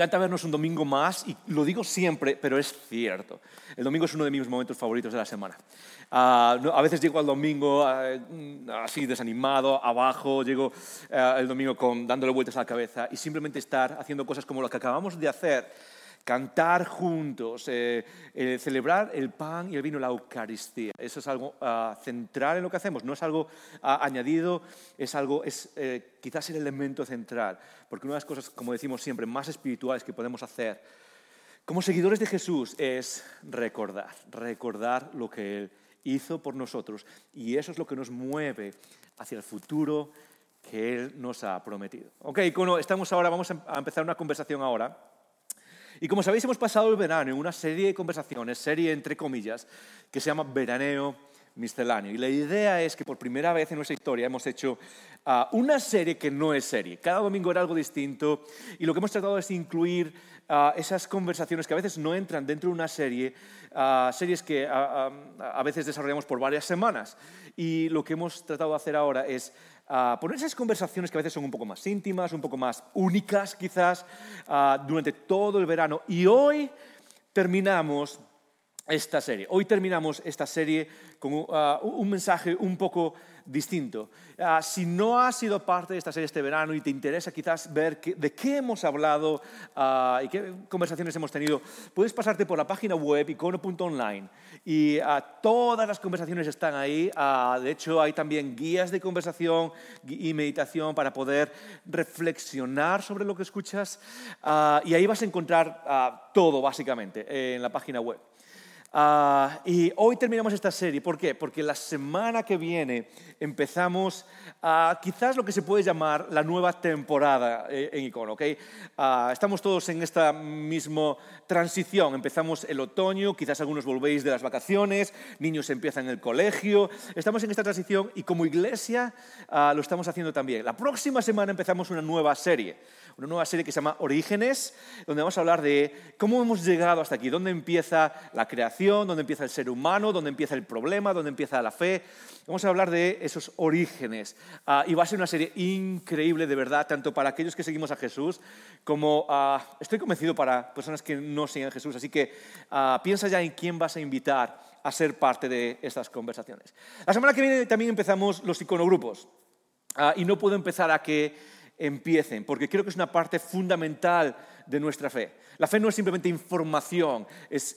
Encanta vernos un domingo más y lo digo siempre, pero es cierto. El domingo es uno de mis momentos favoritos de la semana. Ah, a veces llego al domingo ah, así desanimado, abajo, llego ah, el domingo con, dándole vueltas a la cabeza y simplemente estar haciendo cosas como lo que acabamos de hacer cantar juntos, eh, eh, celebrar el pan y el vino, la Eucaristía. Eso es algo ah, central en lo que hacemos, no es algo ah, añadido, es algo, es eh, quizás el elemento central, porque una de las cosas, como decimos siempre, más espirituales que podemos hacer como seguidores de Jesús es recordar, recordar lo que Él hizo por nosotros y eso es lo que nos mueve hacia el futuro que Él nos ha prometido. Ok, estamos ahora, vamos a empezar una conversación ahora y como sabéis, hemos pasado el verano en una serie de conversaciones, serie entre comillas, que se llama Veraneo Misceláneo. Y la idea es que por primera vez en nuestra historia hemos hecho ah, una serie que no es serie. Cada domingo era algo distinto y lo que hemos tratado es incluir ah, esas conversaciones que a veces no entran dentro de una serie, ah, series que a veces desarrollamos por varias semanas. Y lo que hemos tratado de hacer ahora es poner esas conversaciones que a veces son un poco más íntimas, un poco más únicas quizás, durante todo el verano. Y hoy terminamos esta serie. Hoy terminamos esta serie con un mensaje un poco distinto. Ah, si no has sido parte de esta serie este verano y te interesa quizás ver de qué hemos hablado ah, y qué conversaciones hemos tenido, puedes pasarte por la página web icono.online y ah, todas las conversaciones están ahí. de hecho, hay también guías de conversación y meditación para poder reflexionar sobre lo que escuchas y ahí vas a encontrar todo básicamente en la página web. Ah, y hoy terminamos esta serie. ¿Por qué? Porque la semana que viene empezamos quizás lo que se puede llamar la nueva temporada eh, en Icono. ¿okay? Ah, estamos todos en esta misma transición. Empezamos el otoño, quizás algunos volvéis de las vacaciones, niños empiezan el colegio. Estamos en esta transición y como iglesia ah, lo estamos haciendo también. La próxima semana empezamos una nueva serie una nueva serie que se llama Orígenes, donde vamos a hablar de cómo hemos llegado hasta aquí, dónde empieza la creación, dónde empieza el ser humano, dónde empieza el problema, dónde empieza la fe. Vamos a hablar de esos orígenes. Ah, y va a ser una serie increíble, de verdad, tanto para aquellos que seguimos a Jesús como uh, estoy convencido para personas que no siguen a Jesús. Así que ah, piensa ya en quién vas a invitar a ser parte de estas conversaciones. La semana que viene también empezamos los iconogrupos. y no puedo empezar a que empiecen, porque creo que es una parte fundamental de nuestra fe. La fe no es simplemente información, es,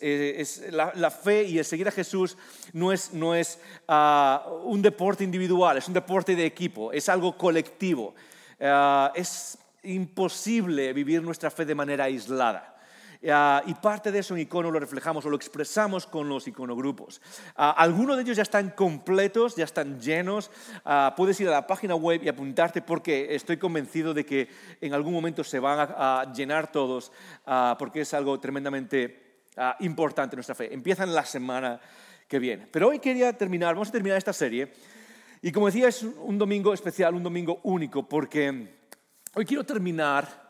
la, fe y el seguir a Jesús no es, no es ah, un deporte individual, es un deporte de equipo, es algo colectivo. Ah, es imposible vivir nuestra fe de manera aislada. Ah, y parte de eso en Icono lo reflejamos o lo expresamos con los iconogrupos. Uh, algunos de ellos ya están completos, ya están llenos. Ah, puedes ir a la página web y apuntarte porque estoy convencido de que en algún momento se van a, llenar todos porque es algo tremendamente importante en nuestra fe. Empiezan la semana que viene. Pero hoy quería terminar, vamos a terminar esta serie. Y como decía, es un domingo especial, un domingo único, porque hoy quiero terminar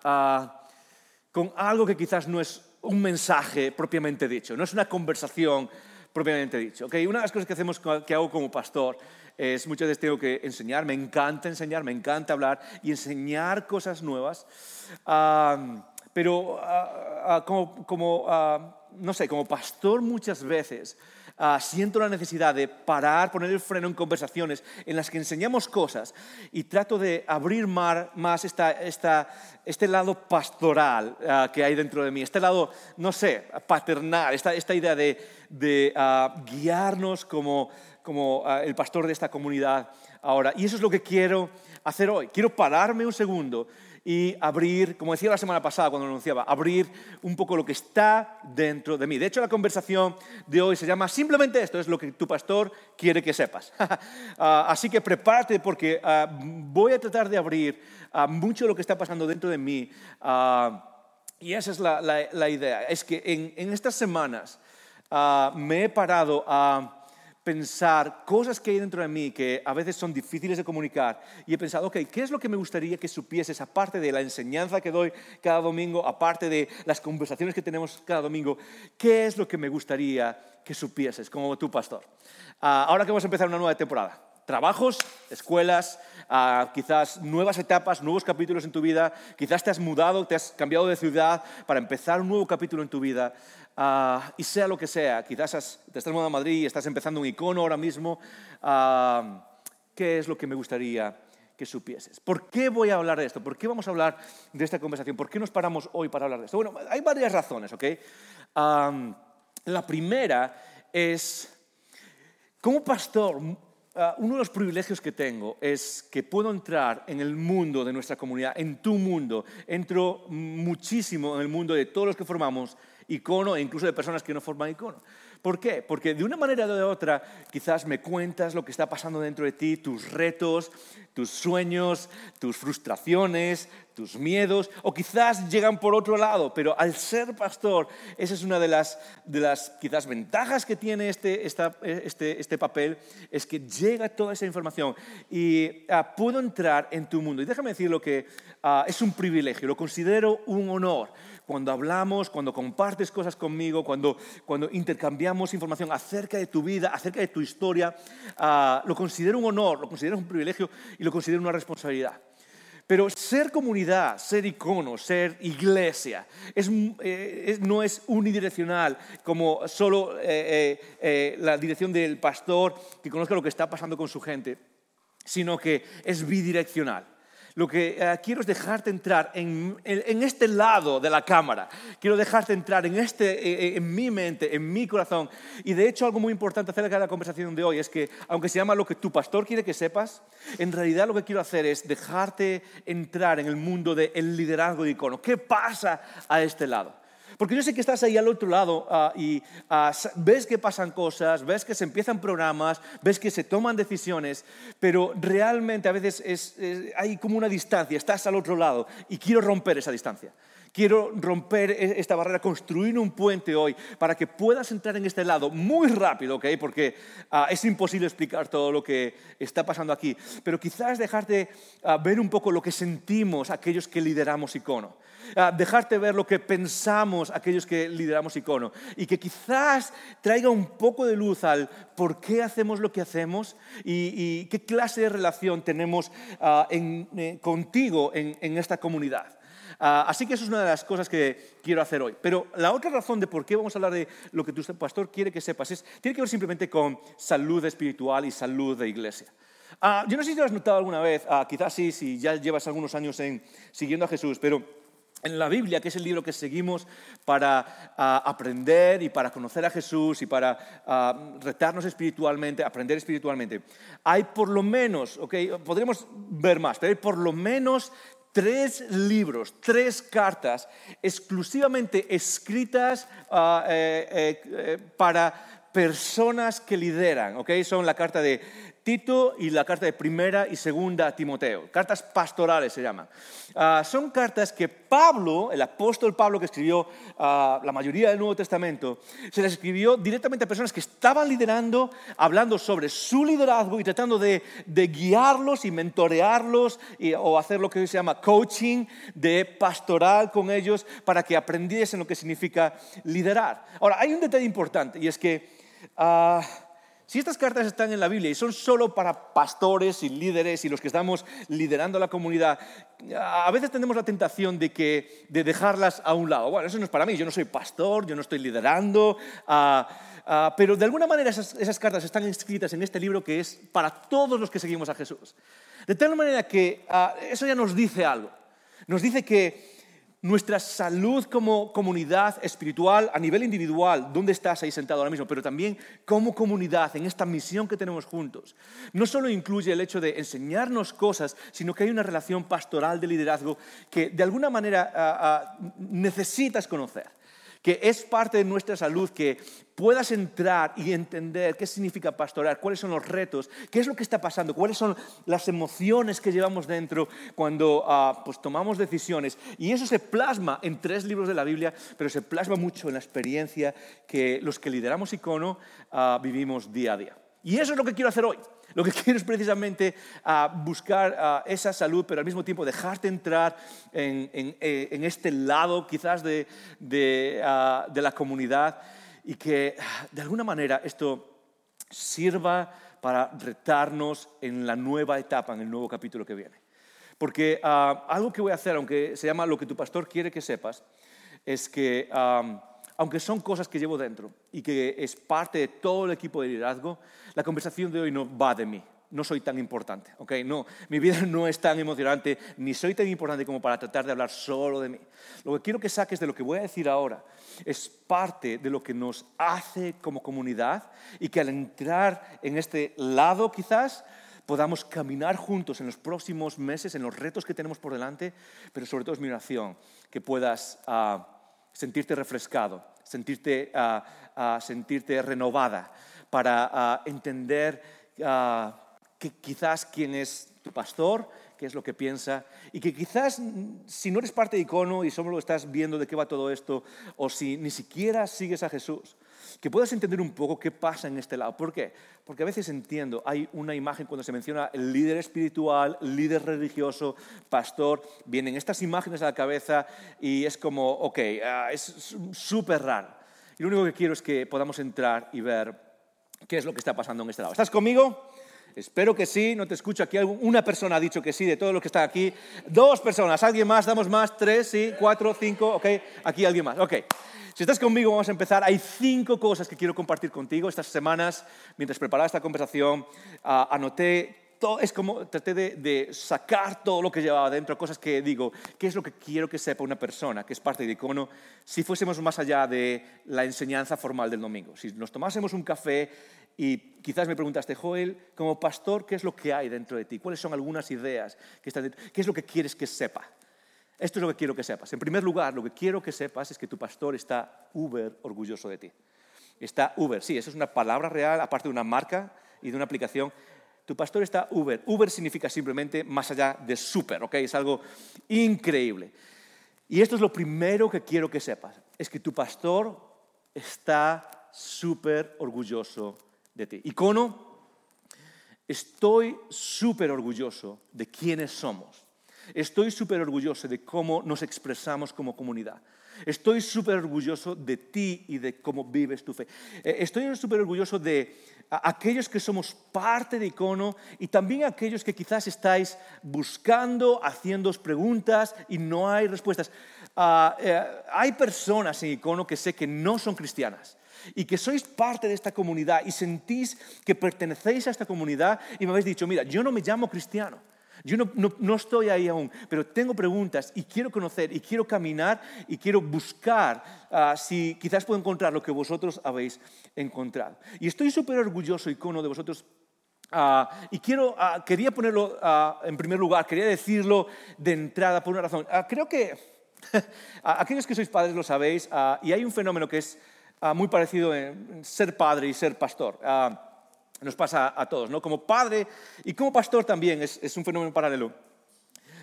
con algo que quizás no es un mensaje propiamente dicho, no es una conversación propiamente dicho. ¿okay? Una de las cosas que, hacemos, que hago como pastor es muchas veces tengo que enseñar, me encanta enseñar, me encanta hablar y enseñar cosas nuevas, pero como, como no sé, como pastor muchas veces Ah, siento la necesidad de parar, poner el freno en conversaciones en las que enseñamos cosas y trato de abrir más este lado pastoral ah, que hay dentro de mí, este lado, no sé, paternal, esta, idea de, ah, guiarnos como el pastor de esta comunidad ahora. Y eso es lo que quiero hacer hoy. Quiero pararme un segundo y abrir, como decía la semana pasada cuando lo anunciaba, abrir un poco lo que está dentro de mí. De hecho, la conversación de hoy se llama simplemente esto, es lo que tu pastor quiere que sepas. Ah, así que prepárate porque ah, voy a tratar de abrir ah, mucho lo que está pasando dentro de mí. y esa es la, idea, es que en, estas semanas me he parado a pensar cosas que hay dentro de mí que a veces son difíciles de comunicar y he pensado, ok, ¿qué es lo que me gustaría que supieses aparte de la enseñanza que doy cada domingo, aparte de las conversaciones que tenemos cada domingo? ¿Qué es lo que me gustaría que supieses como tu pastor? Ah, ahora que vamos a empezar una nueva temporada, trabajos, escuelas, ah, quizás nuevas etapas, nuevos capítulos en tu vida, quizás te has mudado, te has cambiado de ciudad para empezar un nuevo capítulo en tu vida. Ah, y sea lo que sea, quizás te estás mudando a Madrid y estás empezando un icono ahora mismo, ah, ¿qué es lo que me gustaría que supieses? ¿Por qué voy a hablar de esto? ¿Por qué vamos a hablar de esta conversación? ¿Por qué nos paramos hoy para hablar de esto? Bueno, hay varias razones, ¿ok? la primera es, como pastor, ah, uno de los privilegios que tengo es que puedo entrar en el mundo de nuestra comunidad, en tu mundo. Entro muchísimo en el mundo de todos los que formamos icono e incluso de personas que no forman icono. ¿Por qué? Porque de una manera o de otra quizás me cuentas lo que está pasando dentro de ti, tus retos, tus sueños, tus frustraciones, tus miedos, o quizás llegan por otro lado, pero al ser pastor, esa es una de las, de las quizás ventajas que tiene este, este, este papel, es que llega toda esa información y ah, puedo entrar en tu mundo. Y déjame decir lo que ah, es un privilegio, lo considero un honor cuando hablamos, cuando compartes cosas conmigo, cuando, cuando intercambiamos información acerca de tu vida, acerca de tu historia, ah, lo considero un honor, lo considero un privilegio y lo considero una responsabilidad. Pero ser comunidad, ser icono, ser iglesia, eh, no es unidireccional como solo eh, eh, la dirección del pastor que conozca lo que está pasando con su gente, sino que es bidireccional. Lo que eh, quiero es dejarte entrar en, este lado de la cámara. Quiero dejarte entrar en, este, eh, eh, en mi mente, en mi corazón. Y de hecho algo muy importante acerca de la conversación de hoy es que, aunque se llama lo que tu pastor quiere que sepas, en realidad lo que quiero hacer es dejarte entrar en el mundo del liderazgo de icono. ¿Qué pasa a este lado? Porque yo sé que estás ahí al otro lado ah, y ah, ves que pasan cosas, ves que se empiezan programas, ves que se toman decisiones, pero realmente a veces hay como una distancia, estás al otro lado y quiero romper esa distancia. Quiero romper e, esta barrera, construir un puente hoy para que puedas entrar en este lado muy rápido, ¿ok? Porque ah, es imposible explicar todo lo que está pasando aquí. Pero quizás dejarte ver un poco lo que sentimos aquellos que lideramos Icono dejarte ver lo que pensamos aquellos que lideramos icono y que quizás traiga un poco de luz al por qué hacemos lo que hacemos y, qué clase de relación tenemos ah, eh, contigo en, esta comunidad. Ah, así que eso es una de las cosas que quiero hacer hoy. Pero la otra razón de por qué vamos a hablar de lo que tu pastor quiere que sepas es, tiene que ver simplemente con salud espiritual y salud de iglesia. Ah, yo no sé si lo has notado alguna vez, quizás sí, si ya llevas algunos años en, siguiendo a Jesús, pero en la Biblia, que es el libro que seguimos para ah, aprender y para conocer a Jesús y para ah, retarnos espiritualmente, aprender espiritualmente, hay por lo menos, okay, podremos ver más, pero hay por lo menos tres libros, tres cartas exclusivamente escritas ah, eh, eh, para personas que lideran, ¿okay? Son la carta de Tito y la carta de primera y segunda a Timoteo. Cartas pastorales se llaman. Ah, son cartas que Pablo, el apóstol Pablo que escribió ah, la mayoría del Nuevo Testamento, se las escribió directamente a personas que estaban liderando, hablando sobre su liderazgo y tratando de, guiarlos y mentorearlos o hacer lo que se llama coaching de pastoral con ellos para que aprendiesen lo que significa liderar. Ahora, hay un detalle importante y es que... Ah, si estas cartas están en la Biblia y son solo para pastores y líderes y los que estamos liderando la comunidad, a veces tenemos la tentación de, que, de dejarlas a un lado. Bueno, eso no es para mí, yo no soy pastor, yo no estoy liderando, ah, ah, pero de alguna manera esas, cartas están escritas en este libro que es para todos los que seguimos a Jesús. De tal manera que ah, eso ya nos dice algo. Nos dice que nuestra salud como comunidad espiritual a nivel individual, ¿dónde estás ahí sentado ahora mismo? Pero también como comunidad, en esta misión que tenemos juntos. No solo incluye el hecho de enseñarnos cosas, sino que hay una relación pastoral de liderazgo que de alguna manera ah, ah, necesitas conocer que es parte de nuestra salud, que puedas entrar y entender qué significa pastorear, cuáles son los retos, qué es lo que está pasando, cuáles son las emociones que llevamos dentro cuando ah, pues, tomamos decisiones. Y eso se plasma en tres libros de la Biblia, pero se plasma mucho en la experiencia que los que lideramos Icono ah, vivimos día a día. Y eso es lo que quiero hacer hoy. Lo que quiero es precisamente ah, buscar ah, esa salud, pero al mismo tiempo dejarte entrar en, eh, este lado quizás ah, de, la comunidad y que de alguna manera esto sirva para retarnos en la nueva etapa, en el nuevo capítulo que viene. Porque algo que voy a hacer, aunque se llama lo que tu pastor quiere que sepas, es que aunque son cosas que llevo dentro y que es parte de todo el equipo de liderazgo, la conversación de hoy no va de mí. No soy tan importante, ¿ok? No, mi vida no es tan emocionante, ni soy tan importante como para tratar de hablar solo de mí. Lo que quiero que saques de lo que voy a decir ahora es parte de lo que nos hace como comunidad y que al entrar en este lado quizás podamos caminar juntos en los próximos meses, en los retos que tenemos por delante, pero sobre todo es mi oración, que puedas... Ah, sentirte refrescado, sentirte, ah, sentirte renovada, para ah, entender que quizás quién es tu pastor, qué es lo que piensa, y que quizás si no eres parte de icono y solo lo estás viendo de qué va todo esto, o si ni siquiera sigues a Jesús, que puedas entender un poco qué pasa en este lado. ¿Por qué? Porque a veces entiendo, hay una imagen cuando se menciona el líder espiritual, líder religioso, pastor, vienen estas imágenes a la cabeza y es como, ok, ah, es súper raro. Y lo único que quiero es que podamos entrar y ver qué es lo que está pasando en este lado. ¿Estás conmigo? Espero que sí, no te escucho aquí. Una persona ha dicho que sí de todos los que están aquí. Dos personas, ¿alguien más? ¿Damos más? ¿Tres? ¿Sí? ¿Cuatro? ¿Cinco? Ok, aquí alguien más. Ok. Si estás conmigo, vamos a empezar. Hay cinco cosas que quiero compartir contigo estas semanas. Mientras preparaba esta conversación, ah, anoté es como traté de, sacar todo lo que llevaba dentro, cosas que digo, ¿qué es lo que quiero que sepa una persona que es parte de Icono si fuésemos más allá de la enseñanza formal del domingo? Si nos tomásemos un café y quizás me preguntaste, Joel, como pastor, ¿qué es lo que hay dentro de ti? ¿Cuáles son algunas ideas que están? ¿Qué es lo que quieres que sepa? Esto es lo que quiero que sepas. En primer lugar, lo que quiero que sepas es que tu pastor está uber orgulloso de ti. Está uber, sí, eso es una palabra real, aparte de una marca y de una aplicación. Tu pastor está uber. Uber significa simplemente más allá de super, ¿ok? Es algo increíble. Y esto es lo primero que quiero que sepas, es que tu pastor está súper orgulloso de ti. Icono, estoy súper orgulloso de quiénes somos. Estoy súper orgulloso de cómo nos expresamos como comunidad. Estoy súper orgulloso de ti y de cómo vives tu fe. Eh, estoy súper orgulloso de aquellos que somos parte de Icono y también aquellos que quizás estáis buscando, haciendo preguntas y no hay respuestas. Ah, eh, hay personas en Icono que sé que no son cristianas y que sois parte de esta comunidad y sentís que pertenecéis a esta comunidad y me habéis dicho, mira, yo no me llamo cristiano yo no, estoy ahí aún, pero tengo preguntas y quiero conocer y quiero caminar y quiero buscar ah, si quizás puedo encontrar lo que vosotros habéis encontrado. Y estoy súper orgulloso, icono, de vosotros ah, y quiero, ah, quería ponerlo en primer lugar, quería decirlo de entrada por una razón. creo que aquellos que sois padres lo sabéis y hay un fenómeno que es muy parecido en ser padre y ser pastor nos pasa a todos, ¿no? Como padre y como pastor también es, un fenómeno paralelo.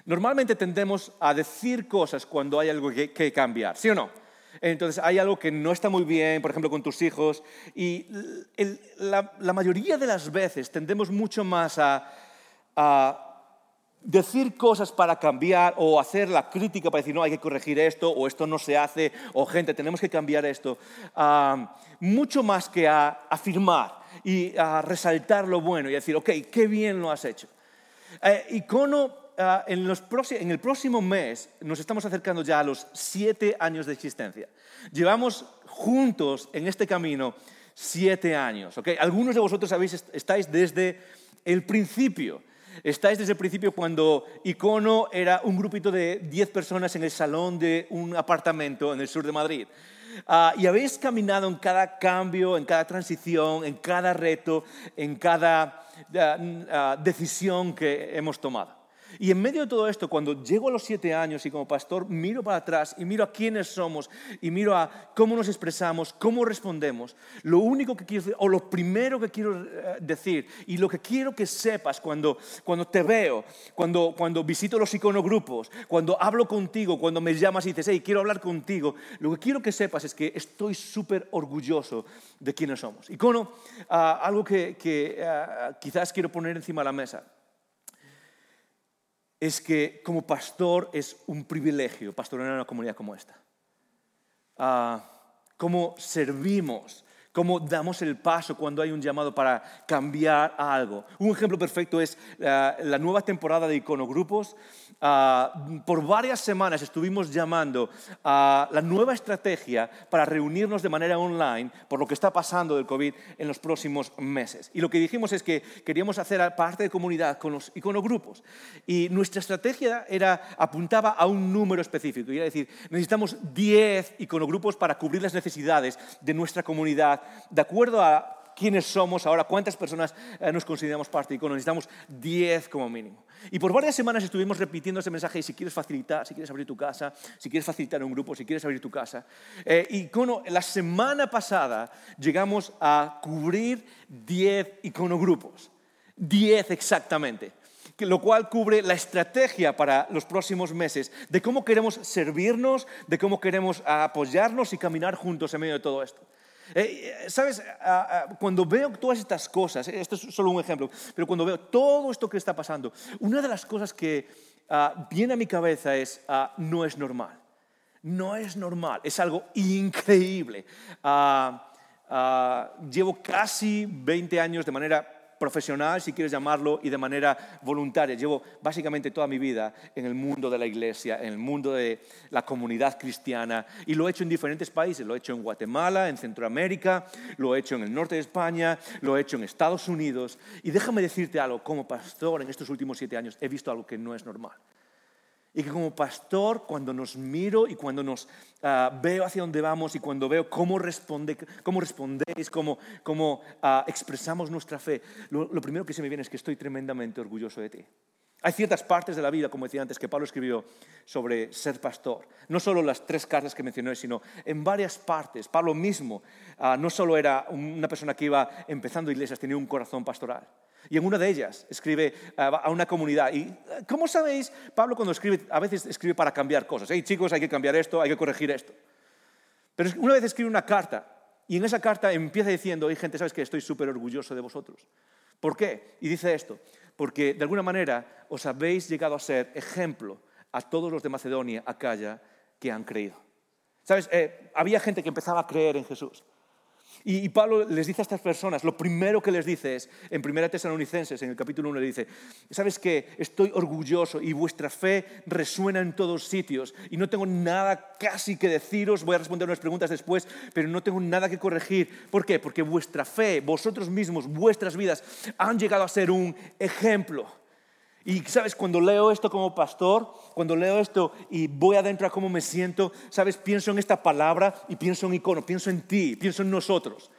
Normalmente tendemos a decir cosas cuando hay algo que, cambiar, ¿sí o no? Entonces hay algo que no está muy bien, por ejemplo, con tus hijos, y la, mayoría de las veces tendemos mucho más a, decir cosas para cambiar o hacer la crítica para decir, no, hay que corregir esto, o esto no se hace, o gente, tenemos que cambiar esto, ah, mucho más que a afirmar y a resaltar lo bueno y decir, ok, qué bien lo has hecho. Eh, icono, ah, en, el próximo mes nos estamos acercando ya a los siete años de existencia. Llevamos juntos en este camino siete años. ¿okay? Algunos de vosotros sabéis, estáis desde el principio. Estáis desde el principio cuando Icono era un grupito de diez personas en el salón de un apartamento en el sur de Madrid. Ah, y habéis caminado en cada cambio, en cada transición, en cada reto, en cada ah, ah, decisión que hemos tomado. Y en medio de todo esto, cuando llego a los siete años y como pastor miro para atrás y miro a quiénes somos y miro a cómo nos expresamos, cómo respondemos, lo único que quiero o lo primero que quiero eh, decir y lo que quiero que sepas cuando, cuando te veo, cuando, cuando visito los iconogrupos, cuando hablo contigo, cuando me llamas y dices, hey, quiero hablar contigo, lo que quiero que sepas es que estoy súper orgulloso de quiénes somos. Icono, ah, algo que, ah, quizás quiero poner encima de la mesa es que como pastor es un privilegio pastorear en una comunidad como esta. Ah, cómo servimos, cómo damos el paso cuando hay un llamado para cambiar algo. Un ejemplo perfecto es ah, la nueva temporada de Iconogrupos Ah, por varias semanas estuvimos llamando a la nueva estrategia para reunirnos de manera online por lo que está pasando del COVID en los próximos meses. Y lo que dijimos es que queríamos hacer parte de comunidad con los iconogrupos. Y nuestra estrategia era, apuntaba a un número específico. Y era decir, necesitamos 10 iconogrupos para cubrir las necesidades de nuestra comunidad de acuerdo a quiénes somos ahora, cuántas personas eh, nos consideramos parte de Icono. Necesitamos 10 como mínimo. Y por varias semanas estuvimos repitiendo ese mensaje si quieres facilitar, si quieres abrir tu casa, si quieres facilitar un grupo, si quieres abrir tu casa. Eh, Icono, la semana pasada llegamos a cubrir 10 iconogrupos. 10 exactamente lo cual cubre la estrategia para los próximos meses de cómo queremos servirnos, de cómo queremos apoyarnos y caminar juntos en medio de todo esto. Eh, eh, Sabes, cuando veo todas estas cosas, eh, esto es solo un ejemplo, pero cuando veo todo esto que está pasando, una de las cosas que ah, viene a mi cabeza es, ah, no es normal. No es normal, es algo increíble. Ah, llevo casi 20 años de manera profesional, si quieres llamarlo, y de manera voluntaria. Llevo básicamente toda mi vida en el mundo de la iglesia, en el mundo de la comunidad cristiana, y lo he hecho en diferentes países. Lo he hecho en Guatemala, en Centroamérica, lo he hecho en el norte de España, lo he hecho en Estados Unidos. Y déjame decirte algo, como pastor en estos últimos siete años he visto algo que no es normal. Y que como pastor, cuando nos miro y cuando nos ah, veo hacia dónde vamos y cuando veo cómo, responde, cómo respondéis, cómo, cómo ah, expresamos nuestra fe, lo, primero que se me viene es que estoy tremendamente orgulloso de ti. Hay ciertas partes de la vida, como decía antes, que Pablo escribió sobre ser pastor. No solo las tres cartas que mencioné, sino en varias partes. Pablo mismo ah, no solo era una persona que iba empezando iglesias, tenía un corazón pastoral. Y en una de ellas escribe a una comunidad. ¿Y cómo sabéis? Pablo cuando escribe, a veces escribe para cambiar cosas. Hey chicos, hay que cambiar esto, hay que corregir esto. Pero una vez escribe una carta y en esa carta empieza diciendo, hay gente, ¿sabes que Estoy súper orgulloso de vosotros. ¿Por qué? Y dice esto, porque de alguna manera os habéis llegado a ser ejemplo a todos los de Macedonia, Acaya, que han creído. ¿Sabes? Eh, había gente que empezaba a creer en Jesús. Y, Pablo les dice a estas personas, lo primero que les dice es, en 1 Tesalonicenses, en el capítulo 1, le dice, ¿sabes qué? Estoy orgulloso y vuestra fe resuena en todos sitios y no tengo nada casi que deciros, voy a responder unas preguntas después, pero no tengo nada que corregir. ¿Por qué? Porque vuestra fe, vosotros mismos, vuestras vidas han llegado a ser un ejemplo. Y sabes, cuando leo esto como pastor, cuando leo esto y voy adentro a cómo me siento, sabes, pienso en esta palabra y pienso en icono, pienso en ti, pienso en nosotros.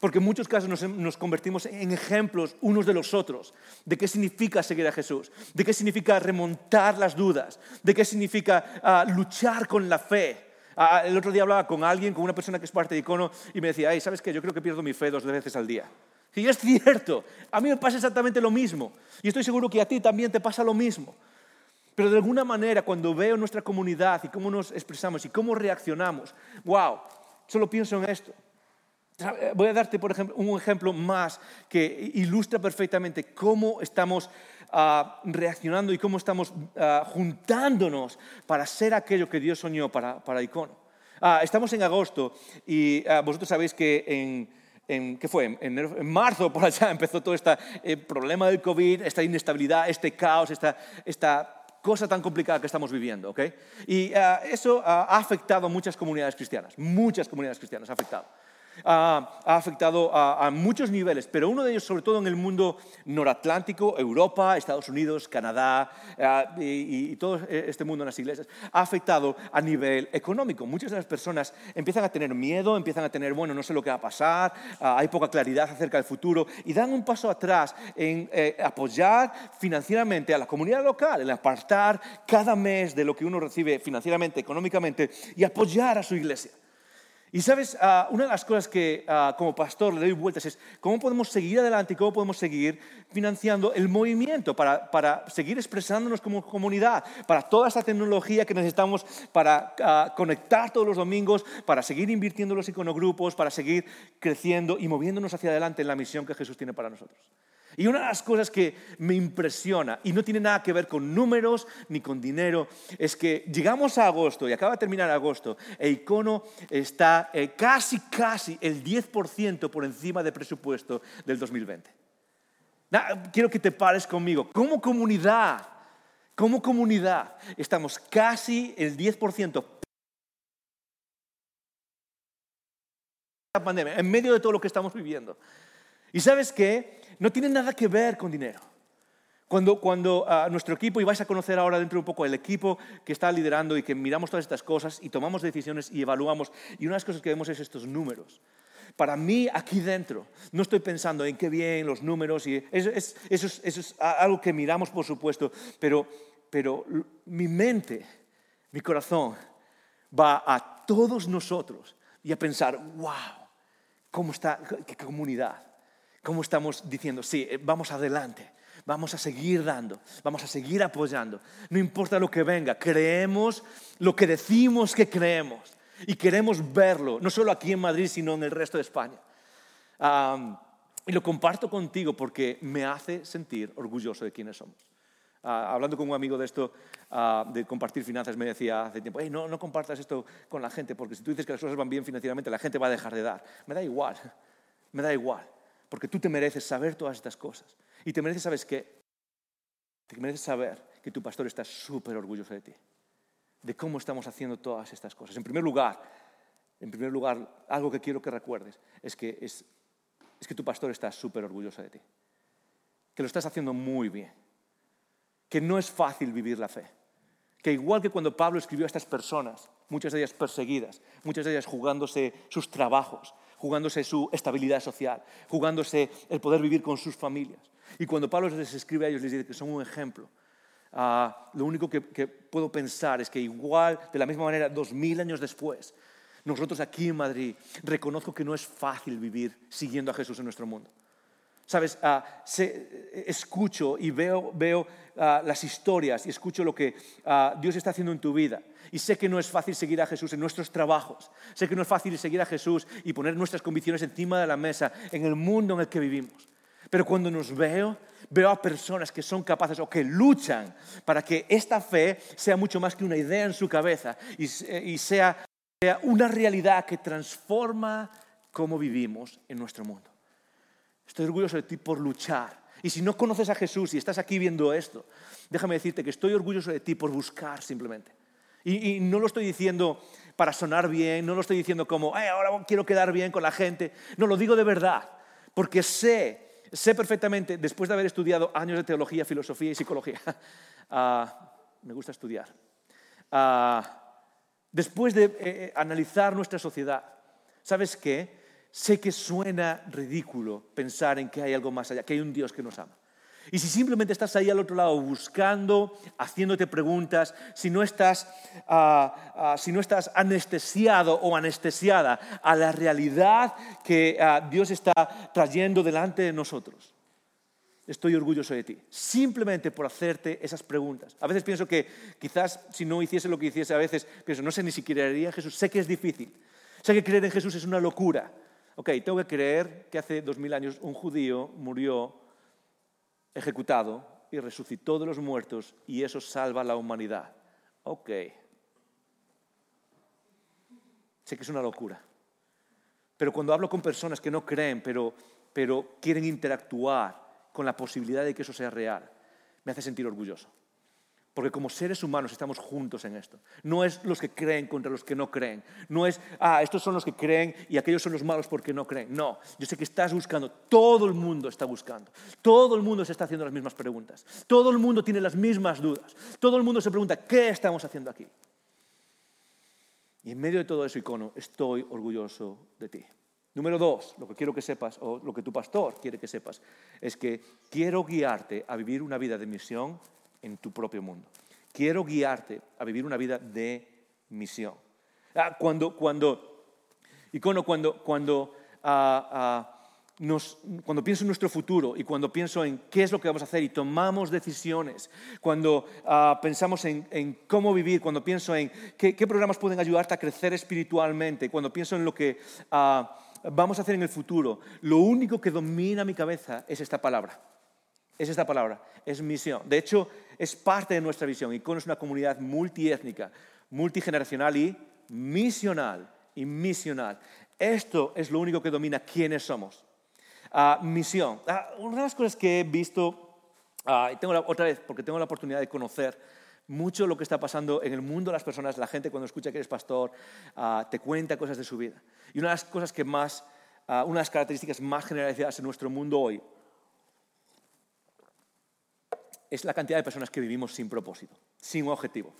Porque en muchos casos nos, convertimos en ejemplos unos de los otros, de qué significa seguir a Jesús, de qué significa remontar las dudas, de qué significa ah, luchar con la fe. Ah, el otro día hablaba con alguien, con una persona que es parte de Icono, y me decía, ¿sabes qué? Yo creo que pierdo mi fe dos veces al día. Y es cierto, a mí me pasa exactamente lo mismo. Y estoy seguro que a ti también te pasa lo mismo. Pero de alguna manera, cuando veo nuestra comunidad y cómo nos expresamos y cómo reaccionamos, wow, solo pienso en esto. Voy a darte, por ejemplo, un ejemplo más que ilustra perfectamente cómo estamos ah, reaccionando y cómo estamos ah, juntándonos para ser aquello que Dios soñó para, para Icono. Ah, estamos en agosto y vosotros sabéis que en, en, ¿qué fue? En, marzo por allá empezó todo este problema del COVID, esta inestabilidad, este caos, esta, esta cosa tan complicada que estamos viviendo. ¿okay? Y ah, eso ha afectado a muchas comunidades cristianas, muchas comunidades cristianas ha afectado. Ha, afectado a, muchos niveles, pero uno de ellos sobre todo en el mundo noratlántico, Europa, Estados Unidos, Canadá eh, y, todo este mundo en las iglesias, ha afectado a nivel económico. Muchas de las personas empiezan a tener miedo, empiezan a tener, bueno, no sé lo que va a pasar, ah, hay poca claridad acerca del futuro y dan un paso atrás en eh, apoyar financieramente a la comunidad local, en apartar cada mes de lo que uno recibe financieramente, económicamente y apoyar a su iglesia. Y sabes, ah, una de las cosas que ah, como pastor le doy vueltas es cómo podemos seguir adelante y cómo podemos seguir financiando el movimiento para, para seguir expresándonos como comunidad, para toda esta tecnología que necesitamos para ah, conectar todos los domingos, para seguir invirtiendo en los iconogrupos, para seguir creciendo y moviéndonos hacia adelante en la misión que Jesús tiene para nosotros. Y una de las cosas que me impresiona, y no tiene nada que ver con números ni con dinero, es que llegamos a agosto y acaba de terminar agosto, e Icono está eh, casi, casi el 10% por encima del presupuesto del 2020. quiero que te pares conmigo. Como comunidad, como comunidad, estamos casi el 10% la pandemia, en medio de todo lo que estamos viviendo. ¿Y sabes qué? No tiene nada que ver con dinero. Cuando, cuando ah, nuestro equipo, y vais a conocer ahora dentro de un poco el equipo que está liderando y que miramos todas estas cosas y tomamos decisiones y evaluamos, y una de las cosas que vemos es estos números. Para mí, aquí dentro, no estoy pensando en qué bien los números, y eso, es, eso es algo que miramos, por supuesto, pero, pero mi mente, mi corazón, va a todos nosotros y a pensar, wow, ¿cómo está, qué comunidad? ¿Cómo estamos diciendo? Sí, eh, vamos adelante, vamos a seguir dando, vamos a seguir apoyando. No importa lo que venga, creemos lo que decimos que creemos y queremos verlo, no solo aquí en Madrid, sino en el resto de España. y lo comparto contigo porque me hace sentir orgulloso de quiénes somos. Ah, hablando con un amigo de esto, ah, de compartir finanzas, me decía hace tiempo, no, no compartas esto con la gente, porque si tú dices que las cosas van bien financieramente, la gente va a dejar de dar. Me da igual, me da igual porque tú te mereces saber todas estas cosas. Y te mereces, ¿sabes qué? Te mereces saber que tu pastor está súper orgulloso de ti, de cómo estamos haciendo todas estas cosas. En primer lugar, en primer lugar, algo que quiero que recuerdes es que, es, es que tu pastor está súper orgulloso de ti, que lo estás haciendo muy bien, que no es fácil vivir la fe, que igual que cuando Pablo escribió a estas personas, muchas de ellas perseguidas, muchas de ellas jugándose sus trabajos, jugándose su estabilidad social, jugándose el poder vivir con sus familias. Y cuando Pablo les escribe a ellos, les dice que son un ejemplo. Ah, lo único que, puedo pensar es que igual, de la misma manera, dos mil años después, nosotros aquí en Madrid reconozco que no es fácil vivir siguiendo a Jesús en nuestro mundo. Sabes, ah, escucho y veo, ah, las historias y escucho lo que Dios está haciendo en tu vida. Y sé que no es fácil seguir a Jesús en nuestros trabajos. Sé que no es fácil seguir a Jesús y poner nuestras convicciones encima de la mesa en el mundo en el que vivimos. Pero cuando nos veo, veo a personas que son capaces o que luchan para que esta fe sea mucho más que una idea en su cabeza y, y sea, sea una realidad que transforma cómo vivimos en nuestro mundo. Estoy orgulloso de ti por luchar. Y si no conoces a Jesús y estás aquí viendo esto, déjame decirte que estoy orgulloso de ti por buscar simplemente. Y, no lo estoy diciendo para sonar bien, no lo estoy diciendo como, ahora quiero quedar bien con la gente. No, lo digo de verdad, porque sé, sé perfectamente, después de haber estudiado años de teología, filosofía y psicología, ah, me gusta estudiar, ah, después de eh, eh, analizar nuestra sociedad, ¿sabes qué? Sé que suena ridículo pensar en que hay algo más allá, que hay un Dios que nos ama. Y si simplemente estás ahí al otro lado buscando, haciéndote preguntas, si no estás, ah, ah, si no estás anestesiado o anestesiada a la realidad que ah, Dios está trayendo delante de nosotros, estoy orgulloso de ti. Simplemente por hacerte esas preguntas. A veces pienso que quizás si no hiciese lo que hiciese, a veces pienso, no sé ni si creería en Jesús. Sé que es difícil. Sé que creer en Jesús es una locura. Ok, tengo que creer que hace dos mil años un judío murió ejecutado y resucitó de los muertos y eso salva a la humanidad. Ok. Sé que es una locura. Pero cuando hablo con personas que no creen, pero, pero quieren interactuar con la posibilidad de que eso sea real, me hace sentir orgulloso. Porque como seres humanos estamos juntos en esto. No es los que creen contra los que no creen. No es, ah, estos son los que creen y aquellos son los malos porque no creen. No, yo sé que estás buscando, todo el mundo está buscando. Todo el mundo se está haciendo las mismas preguntas. Todo el mundo tiene las mismas dudas. Todo el mundo se pregunta, ¿qué estamos haciendo aquí? Y en medio de todo eso, icono, estoy orgulloso de ti. Número dos, lo que quiero que sepas, o lo que tu pastor quiere que sepas, es que quiero guiarte a vivir una vida de misión en tu propio mundo. Quiero guiarte a vivir una vida de misión. Ah, cuando, cuando, icono, cuando, cuando, ah, ah, cuando pienso en nuestro futuro y cuando pienso en qué es lo que vamos a hacer y tomamos decisiones, cuando pensamos en, cómo vivir, cuando pienso en qué, programas pueden ayudarte a crecer espiritualmente, cuando pienso en lo que vamos a hacer en el futuro, lo único que domina mi cabeza es esta palabra. Es esta palabra, es misión. De hecho, es parte de nuestra visión. Icono es una comunidad multiétnica, multigeneracional y misional. Y misional. Esto es lo único que domina quiénes somos. Ah, misión. Ah, una de las cosas que he visto, uh, tengo otra vez, porque tengo la oportunidad de conocer mucho lo que está pasando en el mundo de las personas, la gente cuando escucha que eres pastor, te cuenta cosas de su vida. Y una de las cosas que más, una de las características más generalizadas en nuestro mundo hoy es la cantidad de personas que vivimos sin propósito, sin objetivo.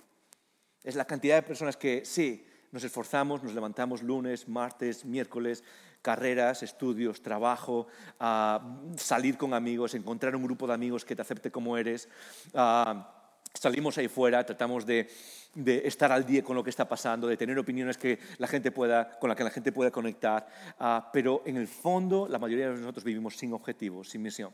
Es la cantidad de personas que sí, nos esforzamos, nos levantamos lunes, martes, miércoles, carreras, estudios, trabajo, salir con amigos, encontrar un grupo de amigos que te acepte como eres. salimos ahí fuera, tratamos de, estar al día con lo que está pasando, de tener opiniones que la gente pueda, con las que la gente pueda conectar, ah, pero en el fondo la mayoría de nosotros vivimos sin objetivos, sin misión.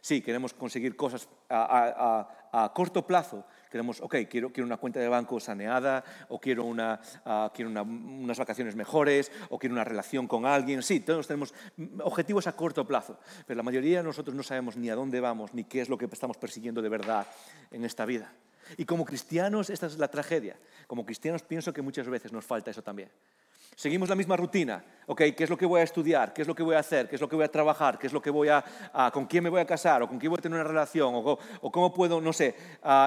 Sí, queremos conseguir cosas a, corto plazo. Queremos, ok, quiero, una cuenta de banco saneada, o quiero unas vacaciones mejores, o quiero una relación con alguien. Sí, todos tenemos objetivos a corto plazo, pero la mayoría de nosotros no sabemos ni a dónde vamos, ni qué es lo que estamos persiguiendo de verdad en esta vida. Y como cristianos, esta es la tragedia. Como cristianos pienso que muchas veces nos falta eso también. Seguimos la misma rutina. Ok, ¿qué es lo que voy a estudiar? ¿Qué es lo que voy a hacer? ¿Qué es lo que voy a trabajar? ¿Qué es lo que voy a, con quién me voy a casar? ¿O con quién voy a tener una relación? ¿O, cómo puedo, no sé,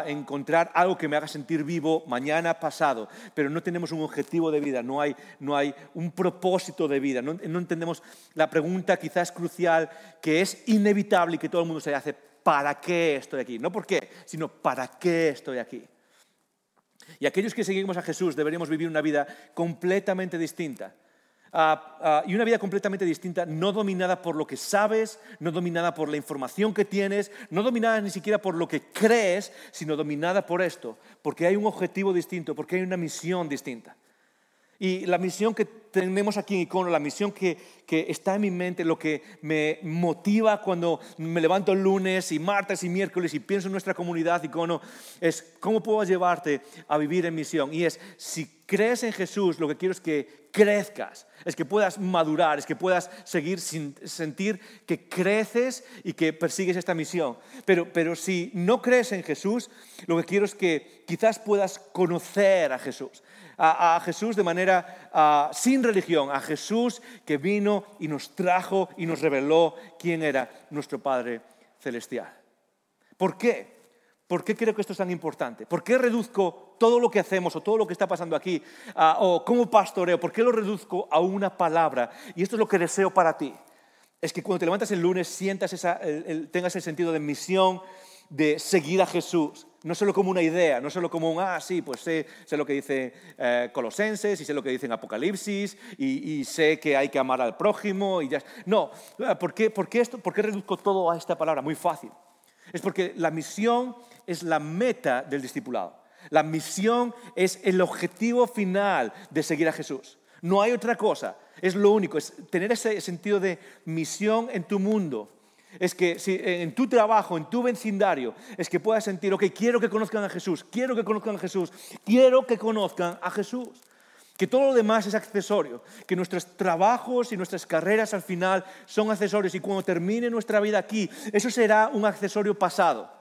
encontrar algo que me haga sentir vivo mañana, pasado? Pero no tenemos un objetivo de vida, no hay, no hay un propósito de vida. No, no entendemos la pregunta quizás crucial que es inevitable y que todo el mundo se hace. ¿Para qué estoy aquí? No por qué, sino ¿para qué estoy aquí? Y aquellos que seguimos a Jesús deberíamos vivir una vida completamente distinta. Ah, ah, y una vida completamente distinta, no dominada por lo que sabes, no dominada por la información que tienes, no dominada ni siquiera por lo que crees, sino dominada por esto, porque hay un objetivo distinto, porque hay una misión distinta. Y la misión que tenemos aquí en Icono, la misión que, que, está en mi mente, lo que me motiva cuando me levanto el lunes y martes y miércoles y pienso en nuestra comunidad Icono, es cómo puedo llevarte a vivir en misión. Y es, si crees en Jesús, lo que quiero es que crezcas, es que puedas madurar, es que puedas seguir sin sentir que creces y que persigues esta misión. Pero, pero si no crees en Jesús, lo que quiero es que quizás puedas conocer a Jesús a, Jesús de manera sin religión, a Jesús que vino y nos trajo y nos reveló quién era nuestro Padre Celestial. ¿Por qué? ¿Por qué creo que esto es tan importante? ¿Por qué reduzco todo lo que hacemos o todo lo que está pasando aquí o como pastoreo? ¿Por qué lo reduzco a una palabra? Y esto es lo que deseo para ti. Es que cuando te levantas el lunes sientas esa, tengas el sentido de misión, de seguir a Jesús. No solo como una idea, no solo como un, ah, sí, pues sé, sé lo que dice eh, Colosenses y sé lo que dice Apocalipsis y, sé que hay que amar al prójimo y ya. No, ¿por qué, por, qué esto, ¿por qué reduzco todo a esta palabra? Muy fácil. Es porque la misión es la meta del discipulado. La misión es el objetivo final de seguir a Jesús. No hay otra cosa. Es lo único, es tener ese sentido de misión en tu mundo es que en tu trabajo, en tu vecindario, es que puedas sentir, ok, quiero que conozcan a Jesús, quiero que conozcan a Jesús, quiero que conozcan a Jesús. Que todo lo demás es accesorio, que nuestros trabajos y nuestras carreras al final son accesorios y cuando termine nuestra vida aquí, eso será un accesorio pasado.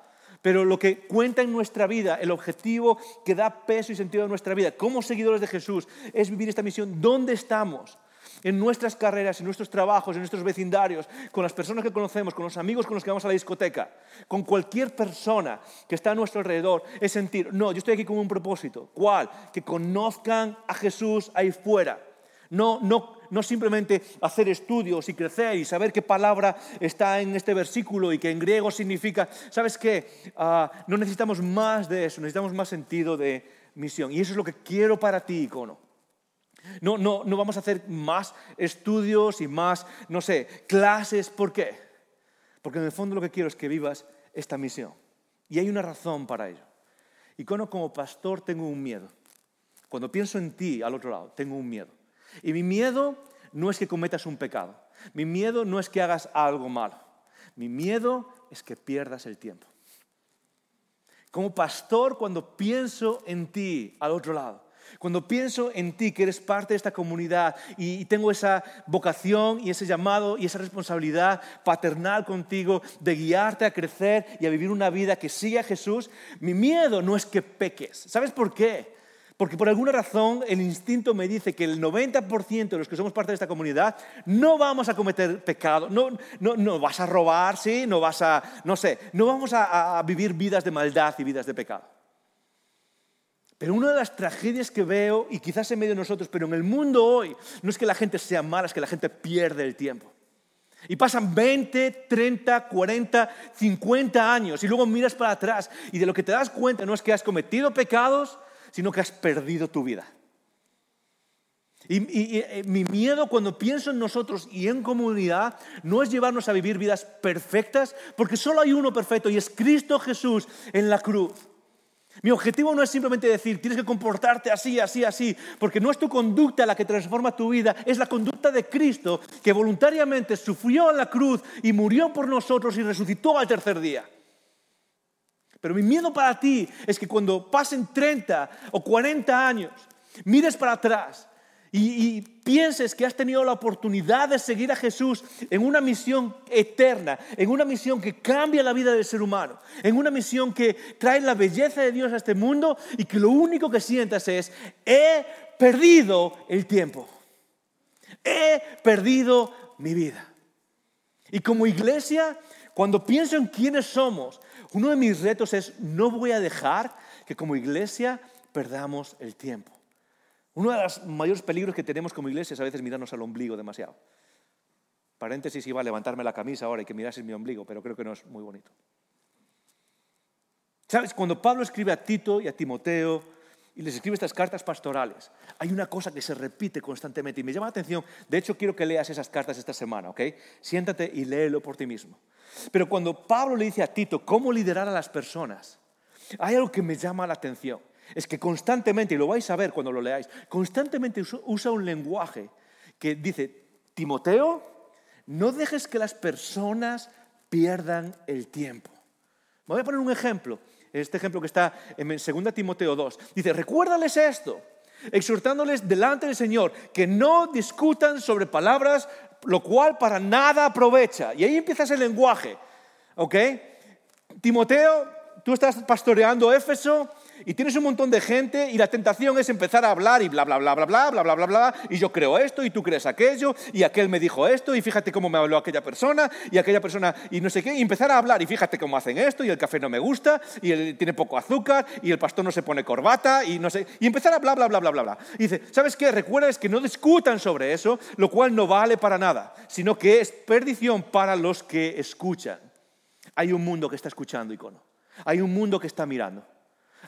Pero lo que cuenta en nuestra vida, el objetivo que da peso y sentido a nuestra vida como seguidores de Jesús, es vivir esta misión. ¿Dónde estamos? En nuestras carreras, en nuestros trabajos, en nuestros vecindarios, con las personas que conocemos, con los amigos con los que vamos a la discoteca, con cualquier persona que está a nuestro alrededor, es sentir, no, yo estoy aquí con un propósito. ¿Cuál? Que conozcan a Jesús ahí fuera. No, no, no simplemente hacer estudios y crecer y saber qué palabra está en este versículo y que en griego significa, ¿sabes qué? Ah, no necesitamos más de eso, necesitamos más sentido de misión. Y eso es lo que quiero para ti, icono. No, no, no vamos a hacer más estudios y más, no sé, clases. ¿Por qué? Porque en el fondo lo que quiero es que vivas esta misión. Y hay una razón para ello. Y como pastor tengo un miedo. Cuando pienso en ti al otro lado, tengo un miedo. Y mi miedo no es que cometas un pecado. Mi miedo no es que hagas algo malo. Mi miedo es que pierdas el tiempo. Como pastor, cuando pienso en ti al otro lado, cuando pienso en ti, que eres parte de esta comunidad y tengo esa vocación y ese llamado y esa responsabilidad paternal contigo de guiarte a crecer y a vivir una vida que sigue a Jesús, mi miedo no es que peques. ¿Sabes por qué? Porque por alguna razón el instinto me dice que el 90% de los que somos parte de esta comunidad no vamos a cometer pecado, no, no, vas a robar, ¿sí? no vas a, no sé, no vamos a vivir vidas de maldad y vidas de pecado. Pero una de las tragedias que veo, y quizás en medio de nosotros, pero en el mundo hoy, no es que la gente sea mala, es que la gente pierde el tiempo. Y pasan 20, 30, 40, 50 años y luego miras para atrás y de lo que te das cuenta no es que has cometido pecados, sino que has perdido tu vida. Y, y, eh, mi miedo cuando pienso en nosotros y en comunidad no es llevarnos a vivir vidas perfectas, porque solo hay uno perfecto y es Cristo Jesús en la cruz. Mi objetivo no es simplemente decir, tienes que comportarte así, así, así, porque no es tu conducta la que transforma tu vida, es la conducta de Cristo que voluntariamente sufrió en la cruz y murió por nosotros y resucitó al tercer día. Pero mi miedo para ti es que cuando pasen 30 o 40 años, mires para atrás y, pienses que has tenido la oportunidad de seguir a Jesús en una misión eterna, en una misión que cambia la vida del ser humano, en una misión que trae la belleza de Dios a este mundo y que lo único que sientas es, he perdido el tiempo, he perdido mi vida. Y como iglesia, cuando pienso en quiénes somos, uno de mis retos es, no voy a dejar que como iglesia perdamos el tiempo. Uno de los mayores peligros que tenemos como iglesia es a veces mirarnos al ombligo demasiado. Paréntesis, iba a levantarme la camisa ahora y que mirases mi ombligo, pero creo que no es muy bonito. ¿Sabes? Cuando Pablo escribe a Tito y a Timoteo y les escribe estas cartas pastorales, hay una cosa que se repite constantemente y me llama la atención. De hecho, quiero que leas esas cartas esta semana, ¿ok? Siéntate y léelo por ti mismo. Pero cuando Pablo le dice a Tito cómo liderar a las personas, hay algo que me llama la atención es que constantemente, y lo vais a ver cuando lo leáis, constantemente usa un lenguaje que dice, Timoteo, no dejes que las personas pierdan el tiempo. voy a poner un ejemplo, este ejemplo que está en 2 Timoteo 2. Dice, recuérdales esto, exhortándoles delante del Señor, que no discutan sobre palabras, lo cual para nada aprovecha. Y ahí empieza ese lenguaje, ¿ok? Timoteo, tú estás pastoreando Éfeso, y tienes un montón de gente y la tentación es empezar a hablar y bla, bla, bla, bla, bla, bla, bla, bla, bla, y yo creo esto y tú crees aquello y aquel me dijo esto y fíjate cómo me habló aquella persona y aquella persona y no sé qué, y empezar a hablar y fíjate cómo hacen esto y el café no me gusta y él tiene poco azúcar y el pastor no se pone corbata y no sé, y empezar a bla, bla, bla, bla, bla, bla. Y dice, ¿sabes qué? Recuerda es que no discutan sobre eso, lo cual no vale para nada, sino que es perdición para los que escuchan. Hay un mundo que está escuchando, icono. Hay un mundo que está mirando.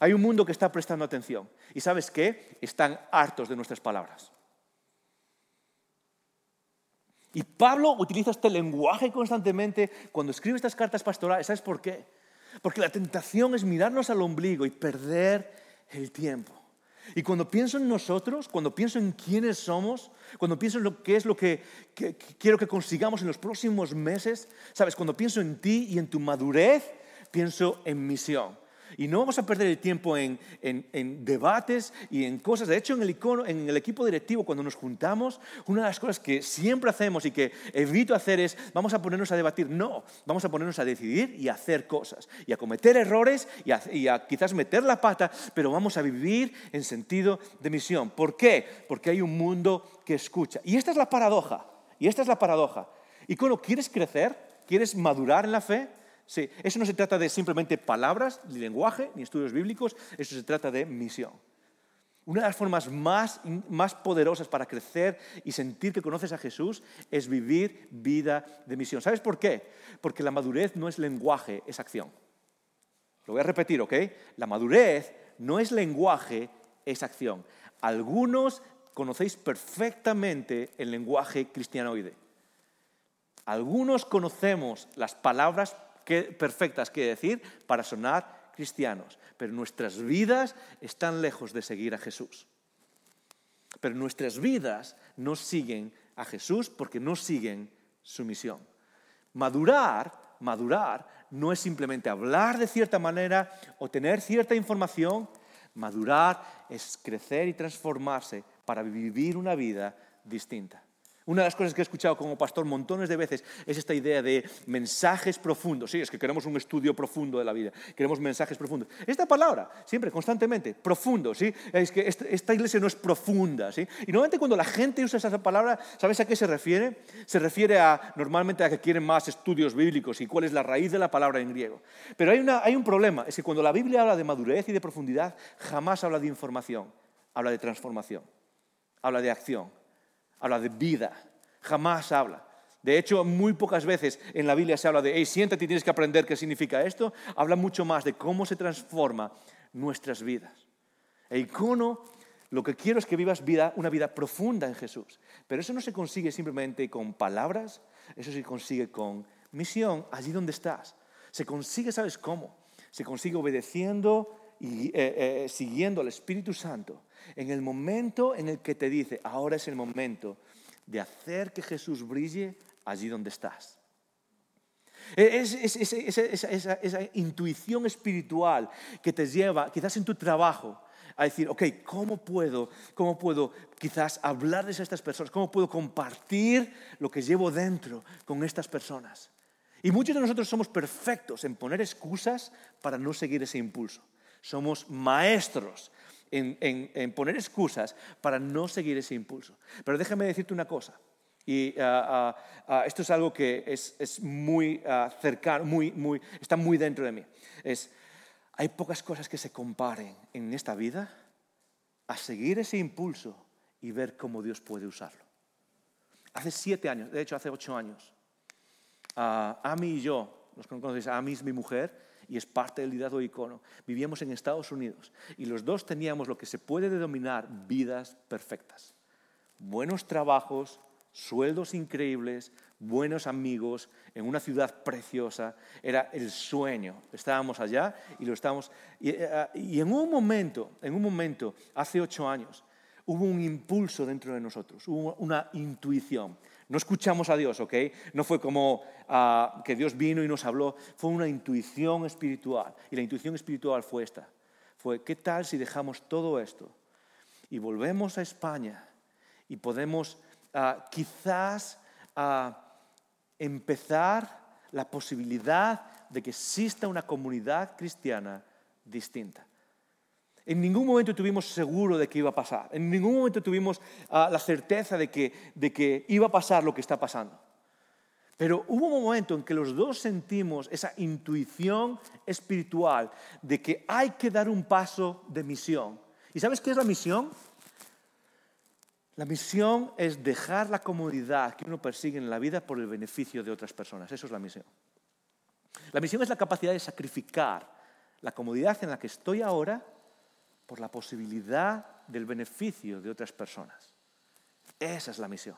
Hay un mundo que está prestando atención. ¿Y sabes qué? Están hartos de nuestras palabras. Y Pablo utiliza este lenguaje constantemente cuando escribe estas cartas pastorales. ¿Sabes por qué? Porque la tentación es mirarnos al ombligo y perder el tiempo. Y cuando pienso en nosotros, cuando pienso en quiénes somos, cuando pienso en lo que es lo que, que quiero que consigamos en los próximos meses, sabes, cuando pienso en ti y en tu madurez, pienso en misión. Y no vamos a perder el tiempo en, debates y en cosas. De hecho, en el, en equipo directivo, cuando nos juntamos, una de las cosas que siempre hacemos y que evito hacer es, vamos a ponernos a debatir. No, vamos a ponernos a decidir y a hacer cosas. Y a cometer errores y a, y a quizás meter la pata, pero vamos a vivir en sentido de misión. ¿Por qué? Porque hay un mundo que escucha. Y esta es la paradoja. Y esta es la paradoja. Y cuando quieres crecer, quieres madurar en la fe, Sí, eso no se trata de simplemente palabras, ni lenguaje, ni estudios bíblicos, eso se trata de misión. Una de las formas más, más, poderosas para crecer y sentir que conoces a Jesús es vivir vida de misión. ¿Sabes por qué? Porque la madurez no es lenguaje, es acción. Lo voy a repetir, ¿ok? La madurez no es lenguaje, es acción. Algunos conocéis perfectamente el lenguaje cristianoide. Algunos conocemos las palabras perfectas que decir para sonar cristianos, pero nuestras vidas están lejos de seguir a Jesús. Pero nuestras vidas no siguen a Jesús porque no siguen su misión. Madurar, madurar no es simplemente hablar de cierta manera o tener cierta información, madurar es crecer y transformarse para vivir una vida distinta. Una de las cosas que he escuchado como pastor montones de veces es esta idea de mensajes profundos. Sí, es que queremos un estudio profundo de la vida, queremos mensajes profundos. Esta palabra, siempre, constantemente, profundo, ¿sí? Es que esta iglesia no es profunda, ¿sí? Y normalmente cuando la gente usa esa palabra, ¿sabes a qué se refiere? Se refiere a, normalmente a que quieren más estudios bíblicos y cuál es la raíz de la palabra en griego. Pero hay, hay un problema, es que cuando la Biblia habla de madurez y de profundidad, jamás habla de información, habla de transformación, habla de acción habla de vida, jamás habla. De hecho, muy pocas veces en la Biblia se habla de, hey, siéntate y tienes que aprender qué significa esto. Habla mucho más de cómo se transforma nuestras vidas. E icono, lo que quiero es que vivas vida, una vida profunda en Jesús. Pero eso no se consigue simplemente con palabras, eso se consigue con misión, allí donde estás. Se consigue, ¿sabes cómo? Se consigue obedeciendo y eh, eh, siguiendo al Espíritu Santo en el momento en el que te dice, ahora es el momento de hacer que Jesús brille allí donde estás. Es, esa, intuición espiritual que te lleva, quizás en tu trabajo, a decir, ok, ¿cómo puedo, cómo puedo quizás hablarles a estas personas? ¿Cómo puedo compartir lo que llevo dentro con estas personas? Y muchos de nosotros somos perfectos en poner excusas para no seguir ese impulso. Somos maestros en, poner excusas para no seguir ese impulso. Pero déjame decirte una cosa, y ah, ah, ah, esto es algo que es, muy cercano, muy, muy, está muy dentro de mí. Es, hay pocas cosas que se comparen en esta vida a seguir ese impulso y ver cómo Dios puede usarlo. Hace siete años, de hecho hace ocho años, Ami y yo, los que no conocéis, Ami es mi mujer, y es parte del liderazgo de icono. Vivíamos en Estados Unidos y los dos teníamos lo que se puede denominar vidas perfectas. Buenos trabajos, sueldos increíbles, buenos amigos, en una ciudad preciosa. Era el sueño. Estábamos allá y lo estábamos... Y, eh, y en un momento, en un momento, hace ocho años, hubo un impulso dentro de nosotros, hubo una intuición. No escuchamos a Dios, ¿ok? No fue como ah, que Dios vino y nos habló, fue una intuición espiritual. Y la intuición espiritual fue esta. Fue, ¿qué tal si dejamos todo esto y volvemos a España y podemos ah, quizás ah, empezar la posibilidad de que exista una comunidad cristiana distinta? En ningún momento tuvimos seguro de que iba a pasar. En ningún momento tuvimos ah, la certeza de que, de que iba a pasar lo que está pasando. Pero hubo un momento en que los dos sentimos esa intuición espiritual de que hay que dar un paso de misión. ¿Y sabes qué es la misión? La misión es dejar la comodidad que uno persigue en la vida por el beneficio de otras personas. Eso es la misión. La misión es la capacidad de sacrificar la comodidad en la que estoy ahora por la posibilidad del beneficio de otras personas. Esa es la misión.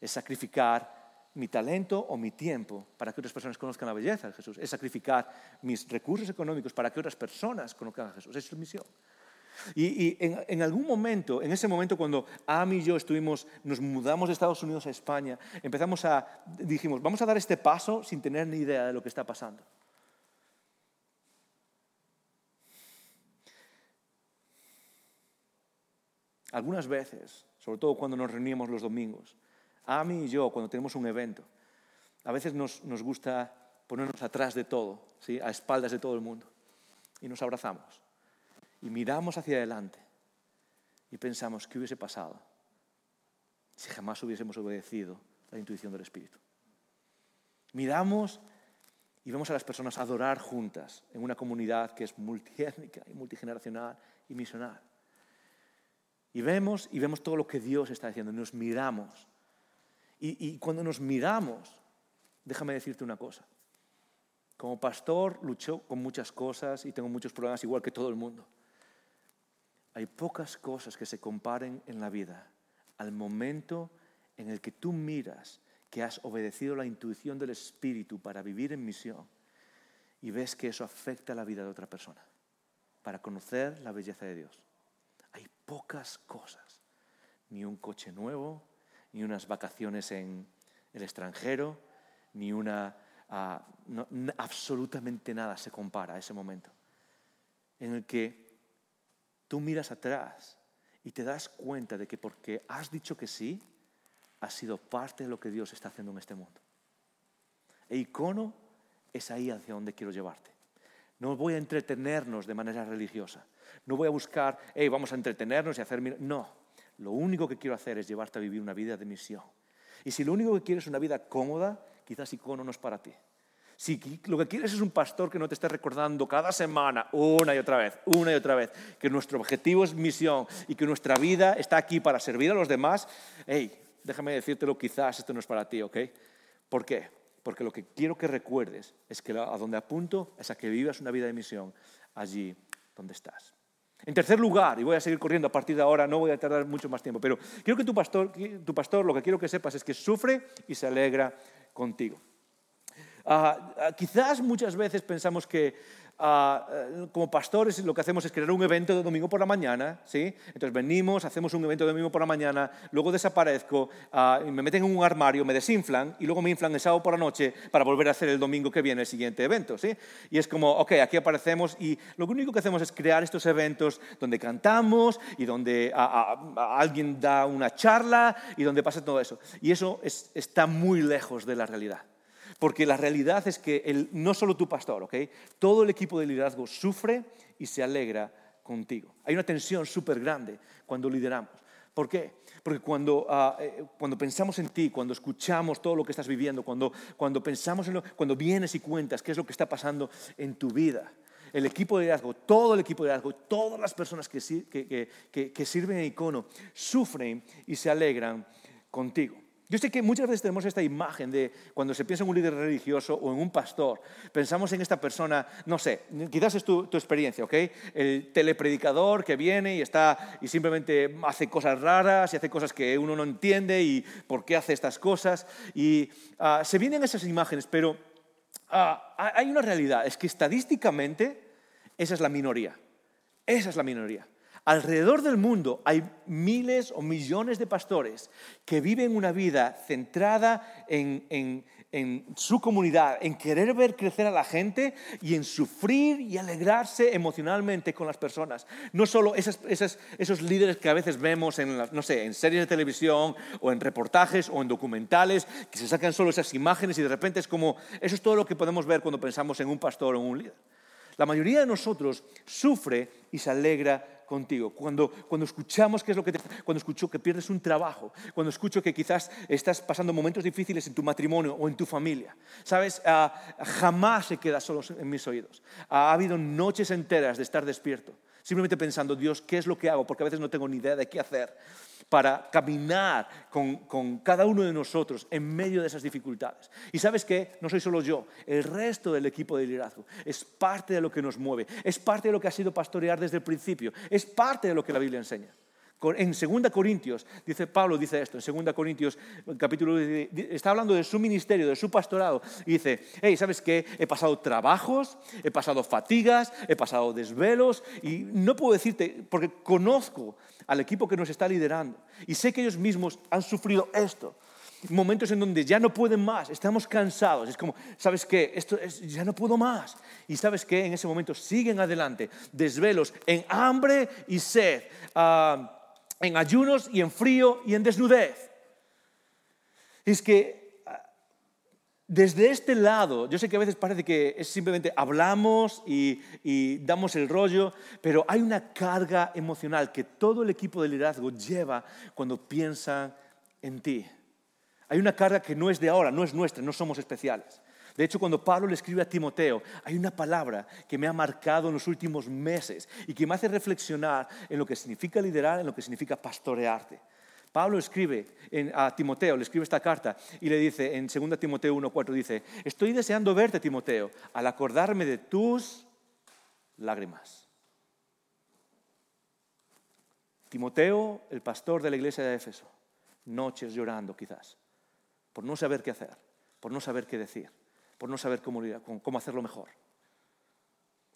Es sacrificar mi talento o mi tiempo para que otras personas conozcan la belleza de Jesús. Es sacrificar mis recursos económicos para que otras personas conozcan a Jesús. Esa es la misión. Y, en, algún momento, en ese momento cuando Ami y yo estuvimos, nos mudamos de Estados Unidos a España, empezamos a, dijimos, vamos a dar este paso sin tener ni idea de lo que está pasando. Algunas veces, sobre todo cuando nos reunimos los domingos, a mí y yo, cuando tenemos un evento, a veces nos, nos gusta ponernos atrás de todo, ¿sí? a espaldas de todo el mundo, y nos abrazamos, y miramos hacia adelante, y pensamos, ¿qué hubiese pasado si jamás hubiésemos obedecido la intuición del Espíritu? Miramos y vemos a las personas adorar juntas en una comunidad que es multiétnica y multigeneracional y misional. Y vemos y vemos todo lo que Dios está haciendo, y nos miramos. Y, y cuando nos miramos, déjame decirte una cosa. Como pastor lucho con muchas cosas y tengo muchos problemas igual que todo el mundo. Hay pocas cosas que se comparen en la vida al momento en el que tú miras que has obedecido la intuición del Espíritu para vivir en misión y ves que eso afecta la vida de otra persona, para conocer la belleza de Dios. Pocas cosas, ni un coche nuevo, ni unas vacaciones en el extranjero, ni una... Ah, absolutamente nada se compara a ese momento en el que tú miras atrás y te das cuenta de que porque has dicho que sí, ha sido parte de lo que Dios está haciendo en este mundo. E icono es ahí hacia donde quiero llevarte. No voy a entretenernos de manera religiosa. No voy a buscar, hey, vamos a entretenernos y hacer... No, lo único que quiero hacer es llevarte a vivir una vida de misión. Y si lo único que quieres es una vida cómoda, quizás icono no es para ti. Si lo que quieres es un pastor que no te esté recordando cada semana, una y otra vez, una y otra vez, que nuestro objetivo es misión y que nuestra vida está aquí para servir a los demás, hey, déjame decírtelo, quizás esto no es para ti, ¿ok? ¿Por qué? Porque lo que quiero que recuerdes es que a donde apunto es a que vivas una vida de misión allí donde estás. En tercer lugar, y voy a seguir corriendo a partir de ahora, no voy a tardar mucho más tiempo, pero quiero que tu pastor, tu pastor lo que quiero que sepas es que sufre y se alegra contigo. Ah, ah, quizás muchas veces pensamos que Eh, como pastores lo que hacemos es crear un evento de domingo por la mañana, ¿sí? Entonces venimos, hacemos un evento de domingo por la mañana, luego desaparezco, ah, me meten en un armario, me desinflan y luego me inflan el sábado por la noche para volver a hacer el domingo que viene el siguiente evento, ¿sí? Y es como, ok, aquí aparecemos y lo único que hacemos es crear estos eventos donde cantamos y donde alguien da una charla y donde pasa todo eso. Y eso está muy lejos de la realidad. Porque la realidad es que no solo tu pastor, ¿ok? Todo el equipo de liderazgo sufre y se alegra contigo. Hay una tensión súper grande cuando lideramos. ¿Por qué? Porque cuando, ah, eh, cuando, pensamos en ti, cuando escuchamos todo lo que estás viviendo, cuando, cuando pensamos en lo, cuando vienes y cuentas qué es lo que está pasando en tu vida, el equipo de liderazgo, todo el equipo de liderazgo, todas las personas que, que sirven en icono, sufren y se alegran contigo. Yo sé que muchas veces tenemos esta imagen de cuando se piensa en un líder religioso o en un pastor, pensamos en esta persona, no sé, quizás es tu, experiencia, ¿ok? El telepredicador que viene y está y simplemente hace cosas raras y hace cosas que uno no entiende y por qué hace estas cosas. Y ah, se vienen esas imágenes, pero ah, hay una realidad, es que estadísticamente esa es la minoría. Esa es la minoría. Alrededor del mundo hay miles o millones de pastores que viven una vida centrada en, su comunidad, en querer ver crecer a la gente y en sufrir y alegrarse emocionalmente con las personas. No solo esos líderes que a veces vemos en, no sé, en series de televisión o en reportajes o en documentales, que se sacan solo esas imágenes y de repente es como, eso es todo lo que podemos ver cuando pensamos en un pastor o en un líder. La mayoría de nosotros sufre y se alegra contigo, cuando, cuando escuchamos qué es lo que te, cuando escucho que pierdes un trabajo, cuando escucho que quizás estás pasando momentos difíciles en tu matrimonio o en tu familia. Sabes, ah, jamás se queda solo en mis oídos. ha habido noches enteras de estar despierto, simplemente pensando, Dios, ¿qué es lo que hago? Porque a veces no tengo ni idea de qué hacer para caminar con, cada uno de nosotros en medio de esas dificultades. Y sabes qué, no soy solo yo, el resto del equipo de liderazgo es parte de lo que nos mueve, es parte de lo que ha sido pastorear desde el principio, es parte de lo que la Biblia enseña. En 2 Corintios, dice Pablo, dice esto, en 2 Corintios, capítulo, está hablando de su ministerio, de su pastorado, y dice, hey, ¿sabes qué? He pasado trabajos, he pasado fatigas, he pasado desvelos, y no puedo decirte, porque conozco al equipo que nos está liderando. Y sé que ellos mismos han sufrido esto. Momentos en donde ya no pueden más, estamos cansados. Es como, ¿sabes qué? Esto ya no puedo más. Y ¿sabes qué? En ese momento siguen adelante, desvelos, en hambre y sed. Ah, en ayunos y en frío y en desnudez. Es que ah, desde este lado, yo sé que a veces parece que es simplemente hablamos y, y, damos el rollo, pero hay una carga emocional que todo el equipo de liderazgo lleva cuando piensa en ti. Hay una carga que no es de ahora, no es nuestra, no somos especiales. De hecho, cuando Pablo le escribe a Timoteo, hay una palabra que me ha marcado en los últimos meses y que me hace reflexionar en lo que significa liderar, en lo que significa pastorearte. Pablo escribe a Timoteo, le escribe esta carta y le dice en 2 Timoteo 1.4, dice, estoy deseando verte, Timoteo, al acordarme de tus lágrimas. Timoteo, el pastor de la iglesia de Éfeso, noches llorando quizás, por no saber qué hacer, por no saber qué decir por no saber cómo, cómo hacerlo mejor.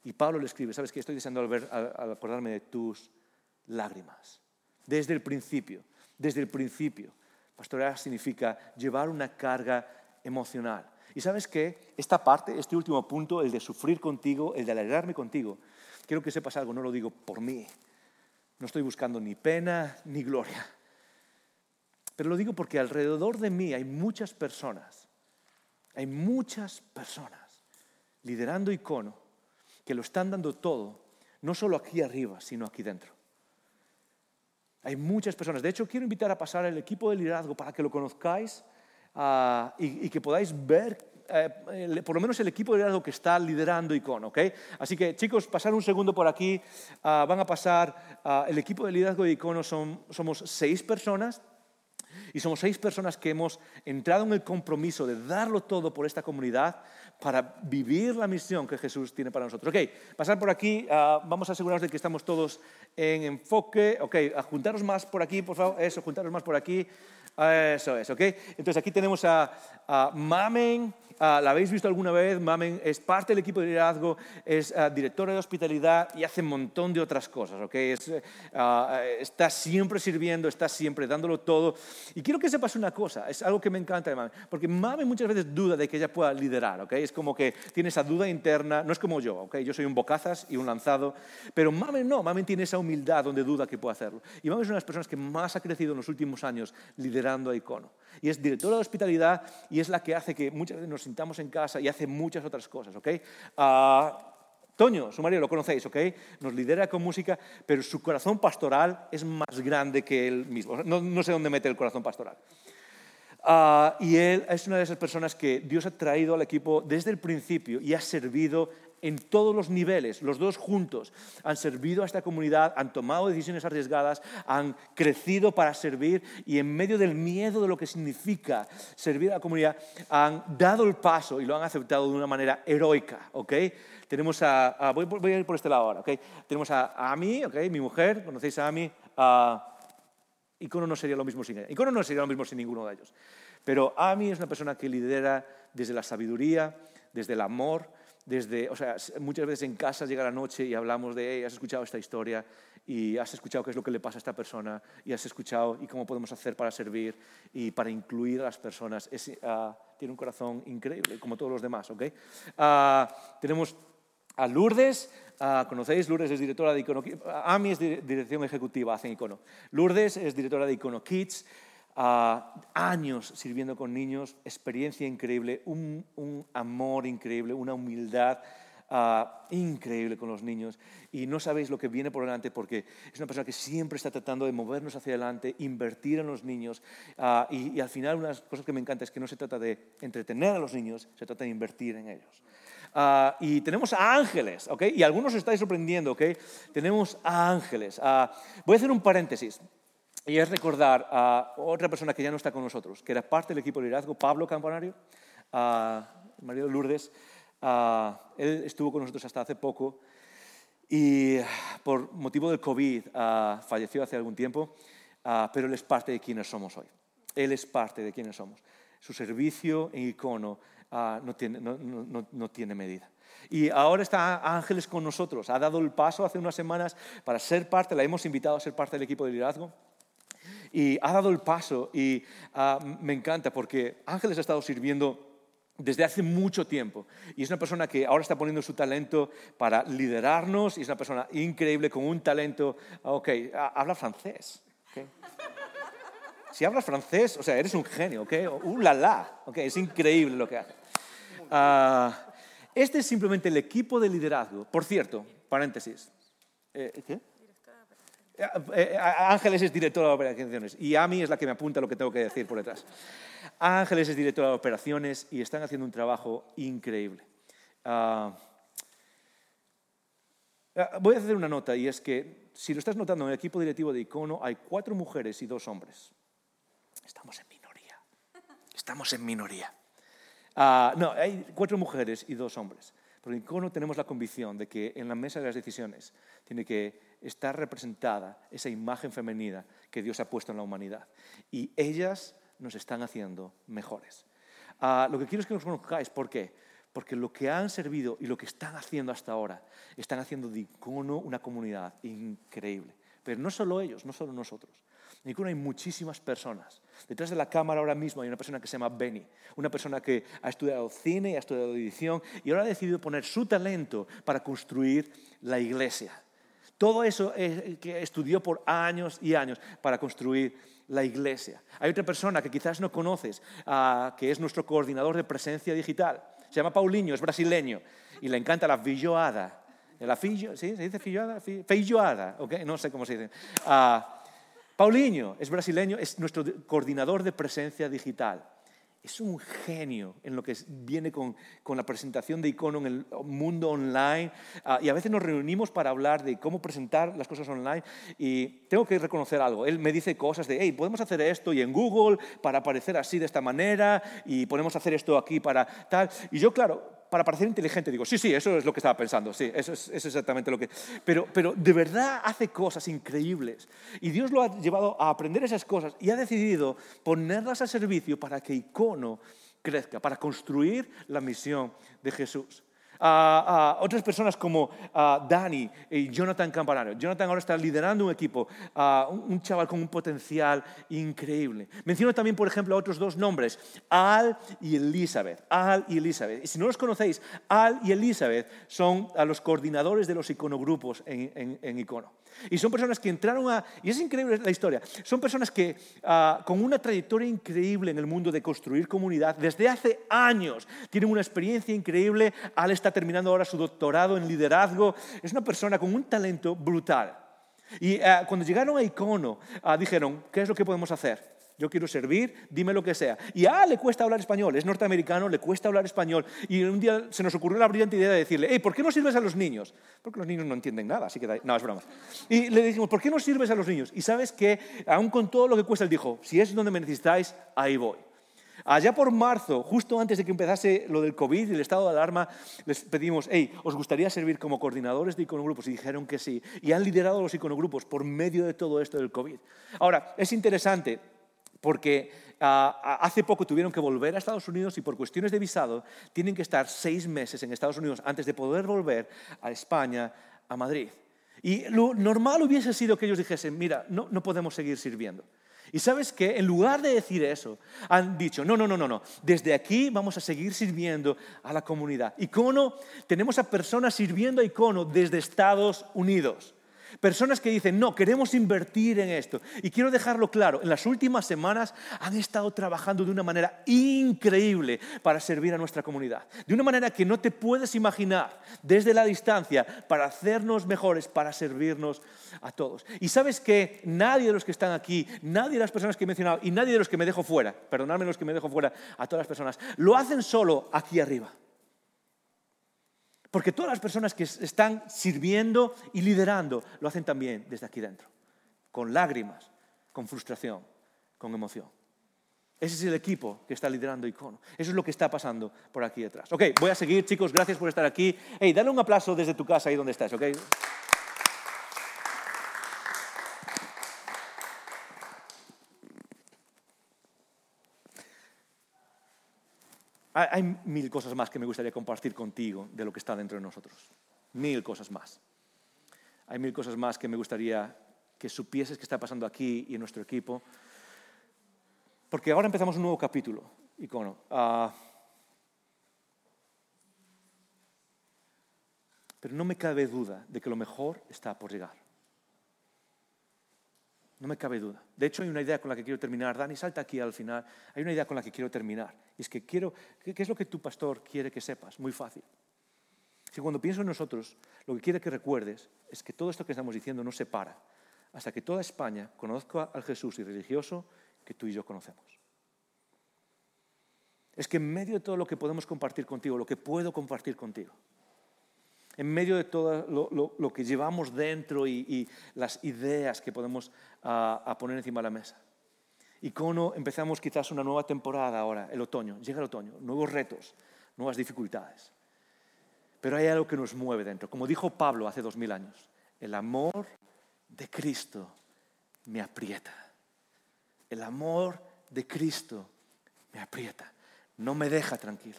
Y Pablo le escribe, ¿sabes qué? Estoy deseando al, acordarme de tus lágrimas. Desde el principio, desde el principio. Pastorear significa llevar una carga emocional. Y sabes qué? Esta parte, este último punto, el de sufrir contigo, el de alegrarme contigo, quiero que sepas algo, no lo digo por mí. No estoy buscando ni pena ni gloria. Pero lo digo porque alrededor de mí hay muchas personas hay muchas personas liderando icono que lo están dando todo, no solo aquí arriba, sino aquí dentro. Hay muchas personas. De hecho, quiero invitar a pasar el equipo de liderazgo para que lo conozcáis ah, y, que podáis ver eh, por lo menos el equipo de liderazgo que está liderando Icono. ¿ok? Así que chicos, pasar un segundo por aquí. Ah, van a pasar, ah, el equipo de liderazgo de Icono son, somos seis personas. Y somos seis personas que hemos entrado en el compromiso de darlo todo por esta comunidad para vivir la misión que Jesús tiene para nosotros. Ok, pasar por aquí, uh, vamos a asegurarnos de que estamos todos en enfoque. Ok, a juntaros más por aquí, por favor. Eso, juntaros más por aquí. Eso es, ok. Entonces aquí tenemos a, a Mamen. Ah, la habéis visto alguna vez, Mamen es parte del equipo de liderazgo, es ah, directora de hospitalidad y hace un montón de otras cosas, ¿ok? Ah, está siempre sirviendo, está siempre dándolo todo. Y quiero que sepas una cosa, es algo que me encanta de Mamen, porque Mamen muchas veces duda de que ella pueda liderar, ¿ok? Es como que tiene esa duda interna, no es como yo, ¿ok? Yo soy un bocazas y un lanzado, pero Mamen no, Mamen tiene esa humildad donde duda que puede hacerlo. Y Mamen es una de las personas que más ha crecido en los últimos años liderando a Icono. Y es directora de hospitalidad y es la que hace que muchas veces nos sintamos en casa y hace muchas otras cosas, ¿ok? Uh, Toño, su marido, lo conocéis, ¿ok? Nos lidera con música, pero su corazón pastoral es más grande que él mismo. No, no sé dónde mete el corazón pastoral. Uh, y él es una de esas personas que Dios ha traído al equipo desde el principio y ha servido en todos los niveles, los dos juntos, han servido a esta comunidad, han tomado decisiones arriesgadas, han crecido para servir y en medio del miedo de lo que significa servir a la comunidad, han dado el paso y lo han aceptado de una manera heroica, ¿ok? Tenemos a, voy, a ir por este lado ahora, ¿ok? Tenemos a, Ami, ¿ok? Mi mujer, ¿conocéis a Ami? Icono no sería lo mismo sin ella. Icono no sería lo mismo sin ninguno de ellos. Pero Ami es una persona que lidera desde la sabiduría, desde el amor, desde, o sea, muchas veces en casa llega la noche y hablamos de, has escuchado esta historia y has escuchado qué es lo que le pasa a esta persona y has escuchado y cómo podemos hacer para servir y para incluir a las personas. Ah, tiene un corazón increíble, como todos los demás, ¿ok? Uh, tenemos a Lourdes, ¿conocéis? Lourdes es directora de Icono AMI es dirección ejecutiva, hace Icono. Lourdes es directora de Icono Kids años sirviendo con niños, experiencia increíble, un, amor increíble, una humildad increíble con los niños. Y no sabéis lo que viene por delante porque es una persona que siempre está tratando de movernos hacia adelante, invertir en los niños. Ah, y, al final una de las cosas que me encanta es que no se trata de entretener a los niños, se trata de invertir en ellos. Ah, y tenemos a ángeles, ¿ok? Y algunos os estáis sorprendiendo, ¿ok? Tenemos a ángeles. voy a hacer un paréntesis. Y es recordar a otra persona que ya no está con nosotros, que era parte del equipo de liderazgo, Pablo Campanario, el marido de Lourdes. él estuvo con nosotros hasta hace poco y por motivo del COVID falleció hace algún tiempo, pero él es parte de quienes somos hoy. Él es parte de quienes somos. Su servicio en icono no, tiene, no, no, no tiene medida. Y ahora está Ángeles con nosotros. Ha dado el paso hace unas semanas para ser parte, la hemos invitado a ser parte del equipo de liderazgo y ha dado el paso y ah, me encanta porque Ángeles ha estado sirviendo desde hace mucho tiempo. Y es una persona que ahora está poniendo su talento para liderarnos y es una persona increíble con un talento, ok, habla francés. ¿ok? Si hablas francés, o sea, eres un genio, ¿ok? ¡Uh, la, la! Es increíble lo que hace. Ah, este es simplemente el equipo de liderazgo. Por cierto, paréntesis. Eh, ¿Qué? Eh, eh, Ángeles es directora de operaciones y Ami es la que me apunta lo que tengo que decir por detrás. Ángeles es directora de operaciones y están haciendo un trabajo increíble. Ah, voy a hacer una nota y es que si lo estás notando en el equipo directivo de Icono hay cuatro mujeres y dos hombres. Estamos en minoría. Estamos en minoría. Ah, no, hay cuatro mujeres y dos hombres. Pero en Icono tenemos la convicción de que en la mesa de las decisiones tiene que estar representada esa imagen femenina que Dios ha puesto en la humanidad. Y ellas nos están haciendo mejores. Ah, lo que quiero es que nos conozcáis. ¿Por qué? Porque lo que han servido y lo que están haciendo hasta ahora, están haciendo de Icono una comunidad increíble. Pero no solo ellos, no solo nosotros. En hay muchísimas personas. Detrás de la cámara ahora mismo hay una persona que se llama Benny, una persona que ha estudiado cine, ha estudiado edición y ahora ha decidido poner su talento para construir la iglesia. Todo eso que estudió por años y años para construir la iglesia. Hay otra persona que quizás no conoces, ah, que es nuestro coordinador de presencia digital. Se llama Paulinho, es brasileño y le encanta la filloada. La fillo, ¿sí? ¿Se dice filloada? Filloada, ¿ok? No sé cómo se dice. Uh, Paulinho es brasileño, es nuestro coordinador de presencia digital es un genio en lo que viene con, la presentación de icono en el mundo online. Ah, y a veces nos reunimos para hablar de cómo presentar las cosas online. Y tengo que reconocer algo. Él me dice cosas de, hey, podemos hacer esto y en Google para aparecer así de esta manera y podemos hacer esto aquí para tal. Y yo, claro, para parecer inteligente digo, sí, sí, eso es lo que estaba pensando, sí, eso es, exactamente lo que... Pero, pero de verdad hace cosas increíbles. Y Dios lo ha llevado a aprender esas cosas y ha decidido ponerlas a servicio para que Icono crezca, para construir la misión de Jesús a, otras personas como Dani y Jonathan Campanario. Jonathan ahora está liderando un equipo, un chaval con un potencial increíble. Menciono también, por ejemplo, a otros dos nombres, Al y Elizabeth. Al y Elizabeth. Y si no los conocéis, Al y Elizabeth son a los coordinadores de los iconogrupos en, en Icono. Y son personas que entraron a... Y es increíble la historia. Son personas que ah, con una trayectoria increíble en el mundo de construir comunidad, desde hace años, tienen una experiencia increíble. Al está terminando ahora su doctorado en liderazgo. Es una persona con un talento brutal. Y ah, cuando llegaron a Icono, ah, dijeron, ¿qué es lo que podemos hacer? yo quiero servir, dime lo que sea. Y a le cuesta hablar español, es norteamericano, le cuesta hablar español. Y un día se nos ocurrió la brillante idea de decirle, hey, ¿por qué no sirves a los niños? Porque los niños no entienden nada, así que no, es broma. Y le dijimos, ¿por qué no sirves a los niños? Y sabes que, aún con todo lo que cuesta, él dijo, si es donde me necesitáis, ahí voy. Allá por marzo, justo antes de que empezase lo del COVID y el estado de alarma, les pedimos, hey, ¿os gustaría servir como coordinadores de iconogrupos? Y dijeron que sí. Y han liderado los iconogrupos por medio de todo esto del COVID. Ahora, es interesante, porque ah, hace poco tuvieron que volver a Estados Unidos y por cuestiones de visado tienen que estar seis meses en Estados Unidos antes de poder volver a España, a Madrid. Y lo normal hubiese sido que ellos dijesen, mira, no, no podemos seguir sirviendo. Y sabes qué, en lugar de decir eso, han dicho, no, no, no, no, no, desde aquí vamos a seguir sirviendo a la comunidad. Icono, tenemos a personas sirviendo a Icono desde Estados Unidos. Personas que dicen, no, queremos invertir en esto. Y quiero dejarlo claro, en las últimas semanas han estado trabajando de una manera increíble para servir a nuestra comunidad. De una manera que no te puedes imaginar desde la distancia para hacernos mejores, para servirnos a todos. Y sabes que nadie de los que están aquí, nadie de las personas que he mencionado y nadie de los que me dejo fuera, perdonadme los que me dejo fuera a todas las personas, lo hacen solo aquí arriba. Porque todas las personas que están sirviendo y liderando lo hacen también desde aquí dentro, con lágrimas, con frustración, con emoción. Ese es el equipo que está liderando Icono. Eso es lo que está pasando por aquí detrás. Ok, voy a seguir, chicos. Gracias por estar aquí. Hey, dale un aplauso desde tu casa ahí donde estás, ok. Hay mil cosas más que me gustaría compartir contigo de lo que está dentro de nosotros. Mil cosas más. Hay mil cosas más que me gustaría que supieses que está pasando aquí y en nuestro equipo. Porque ahora empezamos un nuevo capítulo, icono. Ah, pero no me cabe duda de que lo mejor está por llegar. No me cabe duda. De hecho, hay una idea con la que quiero terminar. Dani, salta aquí al final. Hay una idea con la que quiero terminar. Y es que quiero, ¿qué es lo que tu pastor quiere que sepas? Muy fácil. Si cuando pienso en nosotros, lo que quiere que recuerdes es que todo esto que estamos diciendo no se para hasta que toda España conozca al Jesús y religioso que tú y yo conocemos. Es que en medio de todo lo que podemos compartir contigo, lo que puedo compartir contigo, en medio de todo lo, que llevamos dentro y, las ideas que podemos ah, poner encima de la mesa. Y como empezamos quizás una nueva temporada ahora, el otoño, llega el otoño, nuevos retos, nuevas dificultades. Pero hay algo que nos mueve dentro. Como dijo Pablo hace dos mil años, el amor de Cristo me aprieta. El amor de Cristo me aprieta. No me deja tranquilo.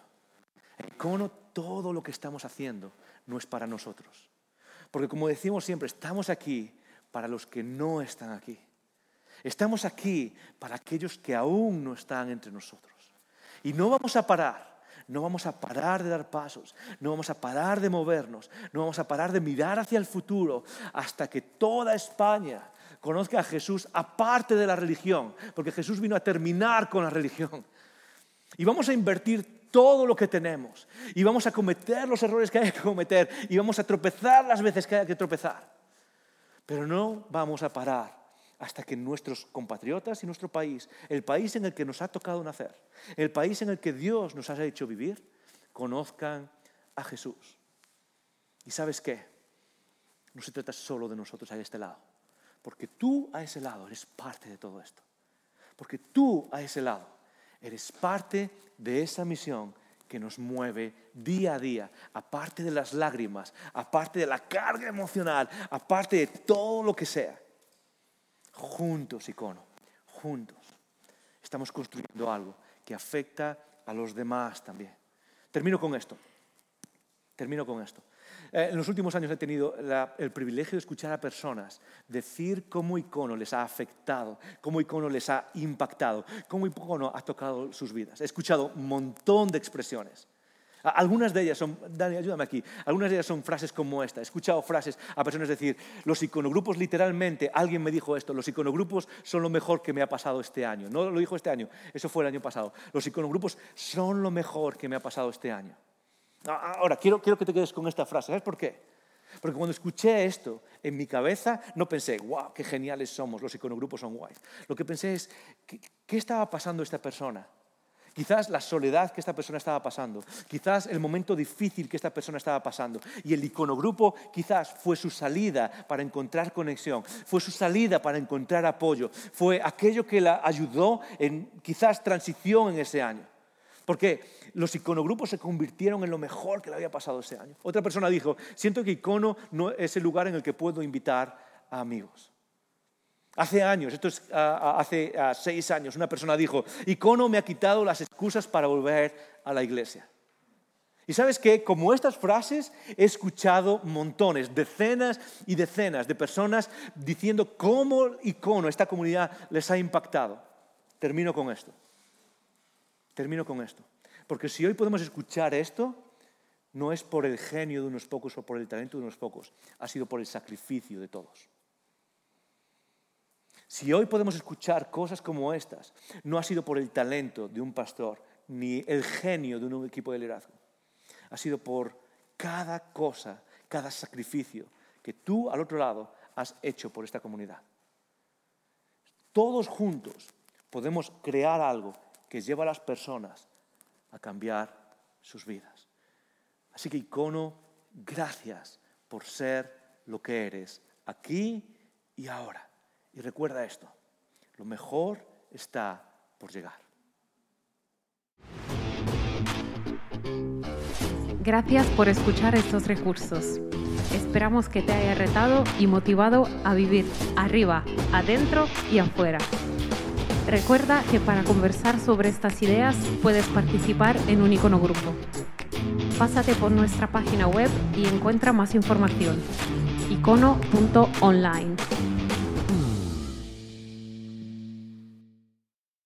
Cono todo lo que estamos haciendo no es para nosotros. Porque como decimos siempre, estamos aquí para los que no están aquí. Estamos aquí para aquellos que aún no están entre nosotros. Y no vamos a parar no vamos a parar de dar pasos, no vamos a parar de movernos, no vamos a parar de mirar hacia el futuro hasta que toda España conozca a Jesús aparte de la religión, porque Jesús vino a terminar con la religión. Y vamos a invertir todo lo que tenemos, y vamos a cometer los errores que haya que cometer, y vamos a tropezar las veces que haya que tropezar. Pero no vamos a parar hasta que nuestros compatriotas y nuestro país, el país en el que nos ha tocado nacer, el país en el que Dios nos ha hecho vivir, conozcan a Jesús. ¿Y sabes qué? No se trata solo de nosotros a este lado, porque tú a ese lado eres parte de todo esto, porque tú a ese lado eres parte de esa misión que nos mueve día a día, aparte de las lágrimas, aparte de la carga emocional, aparte de todo lo que sea juntos, icono, juntos. Estamos construyendo algo que afecta a los demás también. Termino con esto. Termino con esto. Eh, en los últimos años he tenido el privilegio de escuchar a personas decir cómo icono les ha afectado, cómo icono les ha impactado, cómo icono ha tocado sus vidas. He escuchado un montón de expresiones. Algunas de ellas son, Dani, ayúdame aquí, algunas de ellas son frases como esta. He escuchado frases a personas decir, los iconogrupos literalmente, alguien me dijo esto, los iconogrupos son lo mejor que me ha pasado este año. No lo dijo este año, eso fue el año pasado. Los iconogrupos son lo mejor que me ha pasado este año. Ahora, quiero, quiero que te quedes con esta frase. ¿Sabes por qué? Porque cuando escuché esto en mi cabeza, no pensé, wow, qué geniales somos, los iconogrupos son guays. Lo que pensé es, qué estaba pasando esta persona? Quizás la soledad que esta persona estaba pasando, quizás el momento difícil que esta persona estaba pasando. Y el iconogrupo quizás fue su salida para encontrar conexión, fue su salida para encontrar apoyo, fue aquello que la ayudó en quizás transición en ese año. Porque los iconogrupos se convirtieron en lo mejor que le había pasado ese año. Otra persona dijo, siento que icono no es el lugar en el que puedo invitar a amigos. Hace años, esto es hace seis años, una persona dijo, Icono me ha quitado las excusas para volver a la iglesia. Y sabes qué, como estas frases he escuchado montones, decenas y decenas de personas diciendo cómo Icono, esta comunidad, les ha impactado. Termino con esto. Termino con esto. Porque si hoy podemos escuchar esto, no es por el genio de unos pocos o por el talento de unos pocos, ha sido por el sacrificio de todos. Si hoy podemos escuchar cosas como estas, no ha sido por el talento de un pastor ni el genio de un equipo de liderazgo. Ha sido por cada cosa, cada sacrificio que tú al otro lado has hecho por esta comunidad. Todos juntos podemos crear algo que lleva a las personas a cambiar sus vidas. Así que icono, gracias por ser lo que eres aquí y ahora. Y recuerda esto, lo mejor está por llegar. Gracias por escuchar estos recursos. Esperamos que te haya retado y motivado a vivir arriba, adentro y afuera. Recuerda que para conversar sobre estas ideas puedes participar en un icono grupo. Pásate por nuestra página web y encuentra más información. icono.online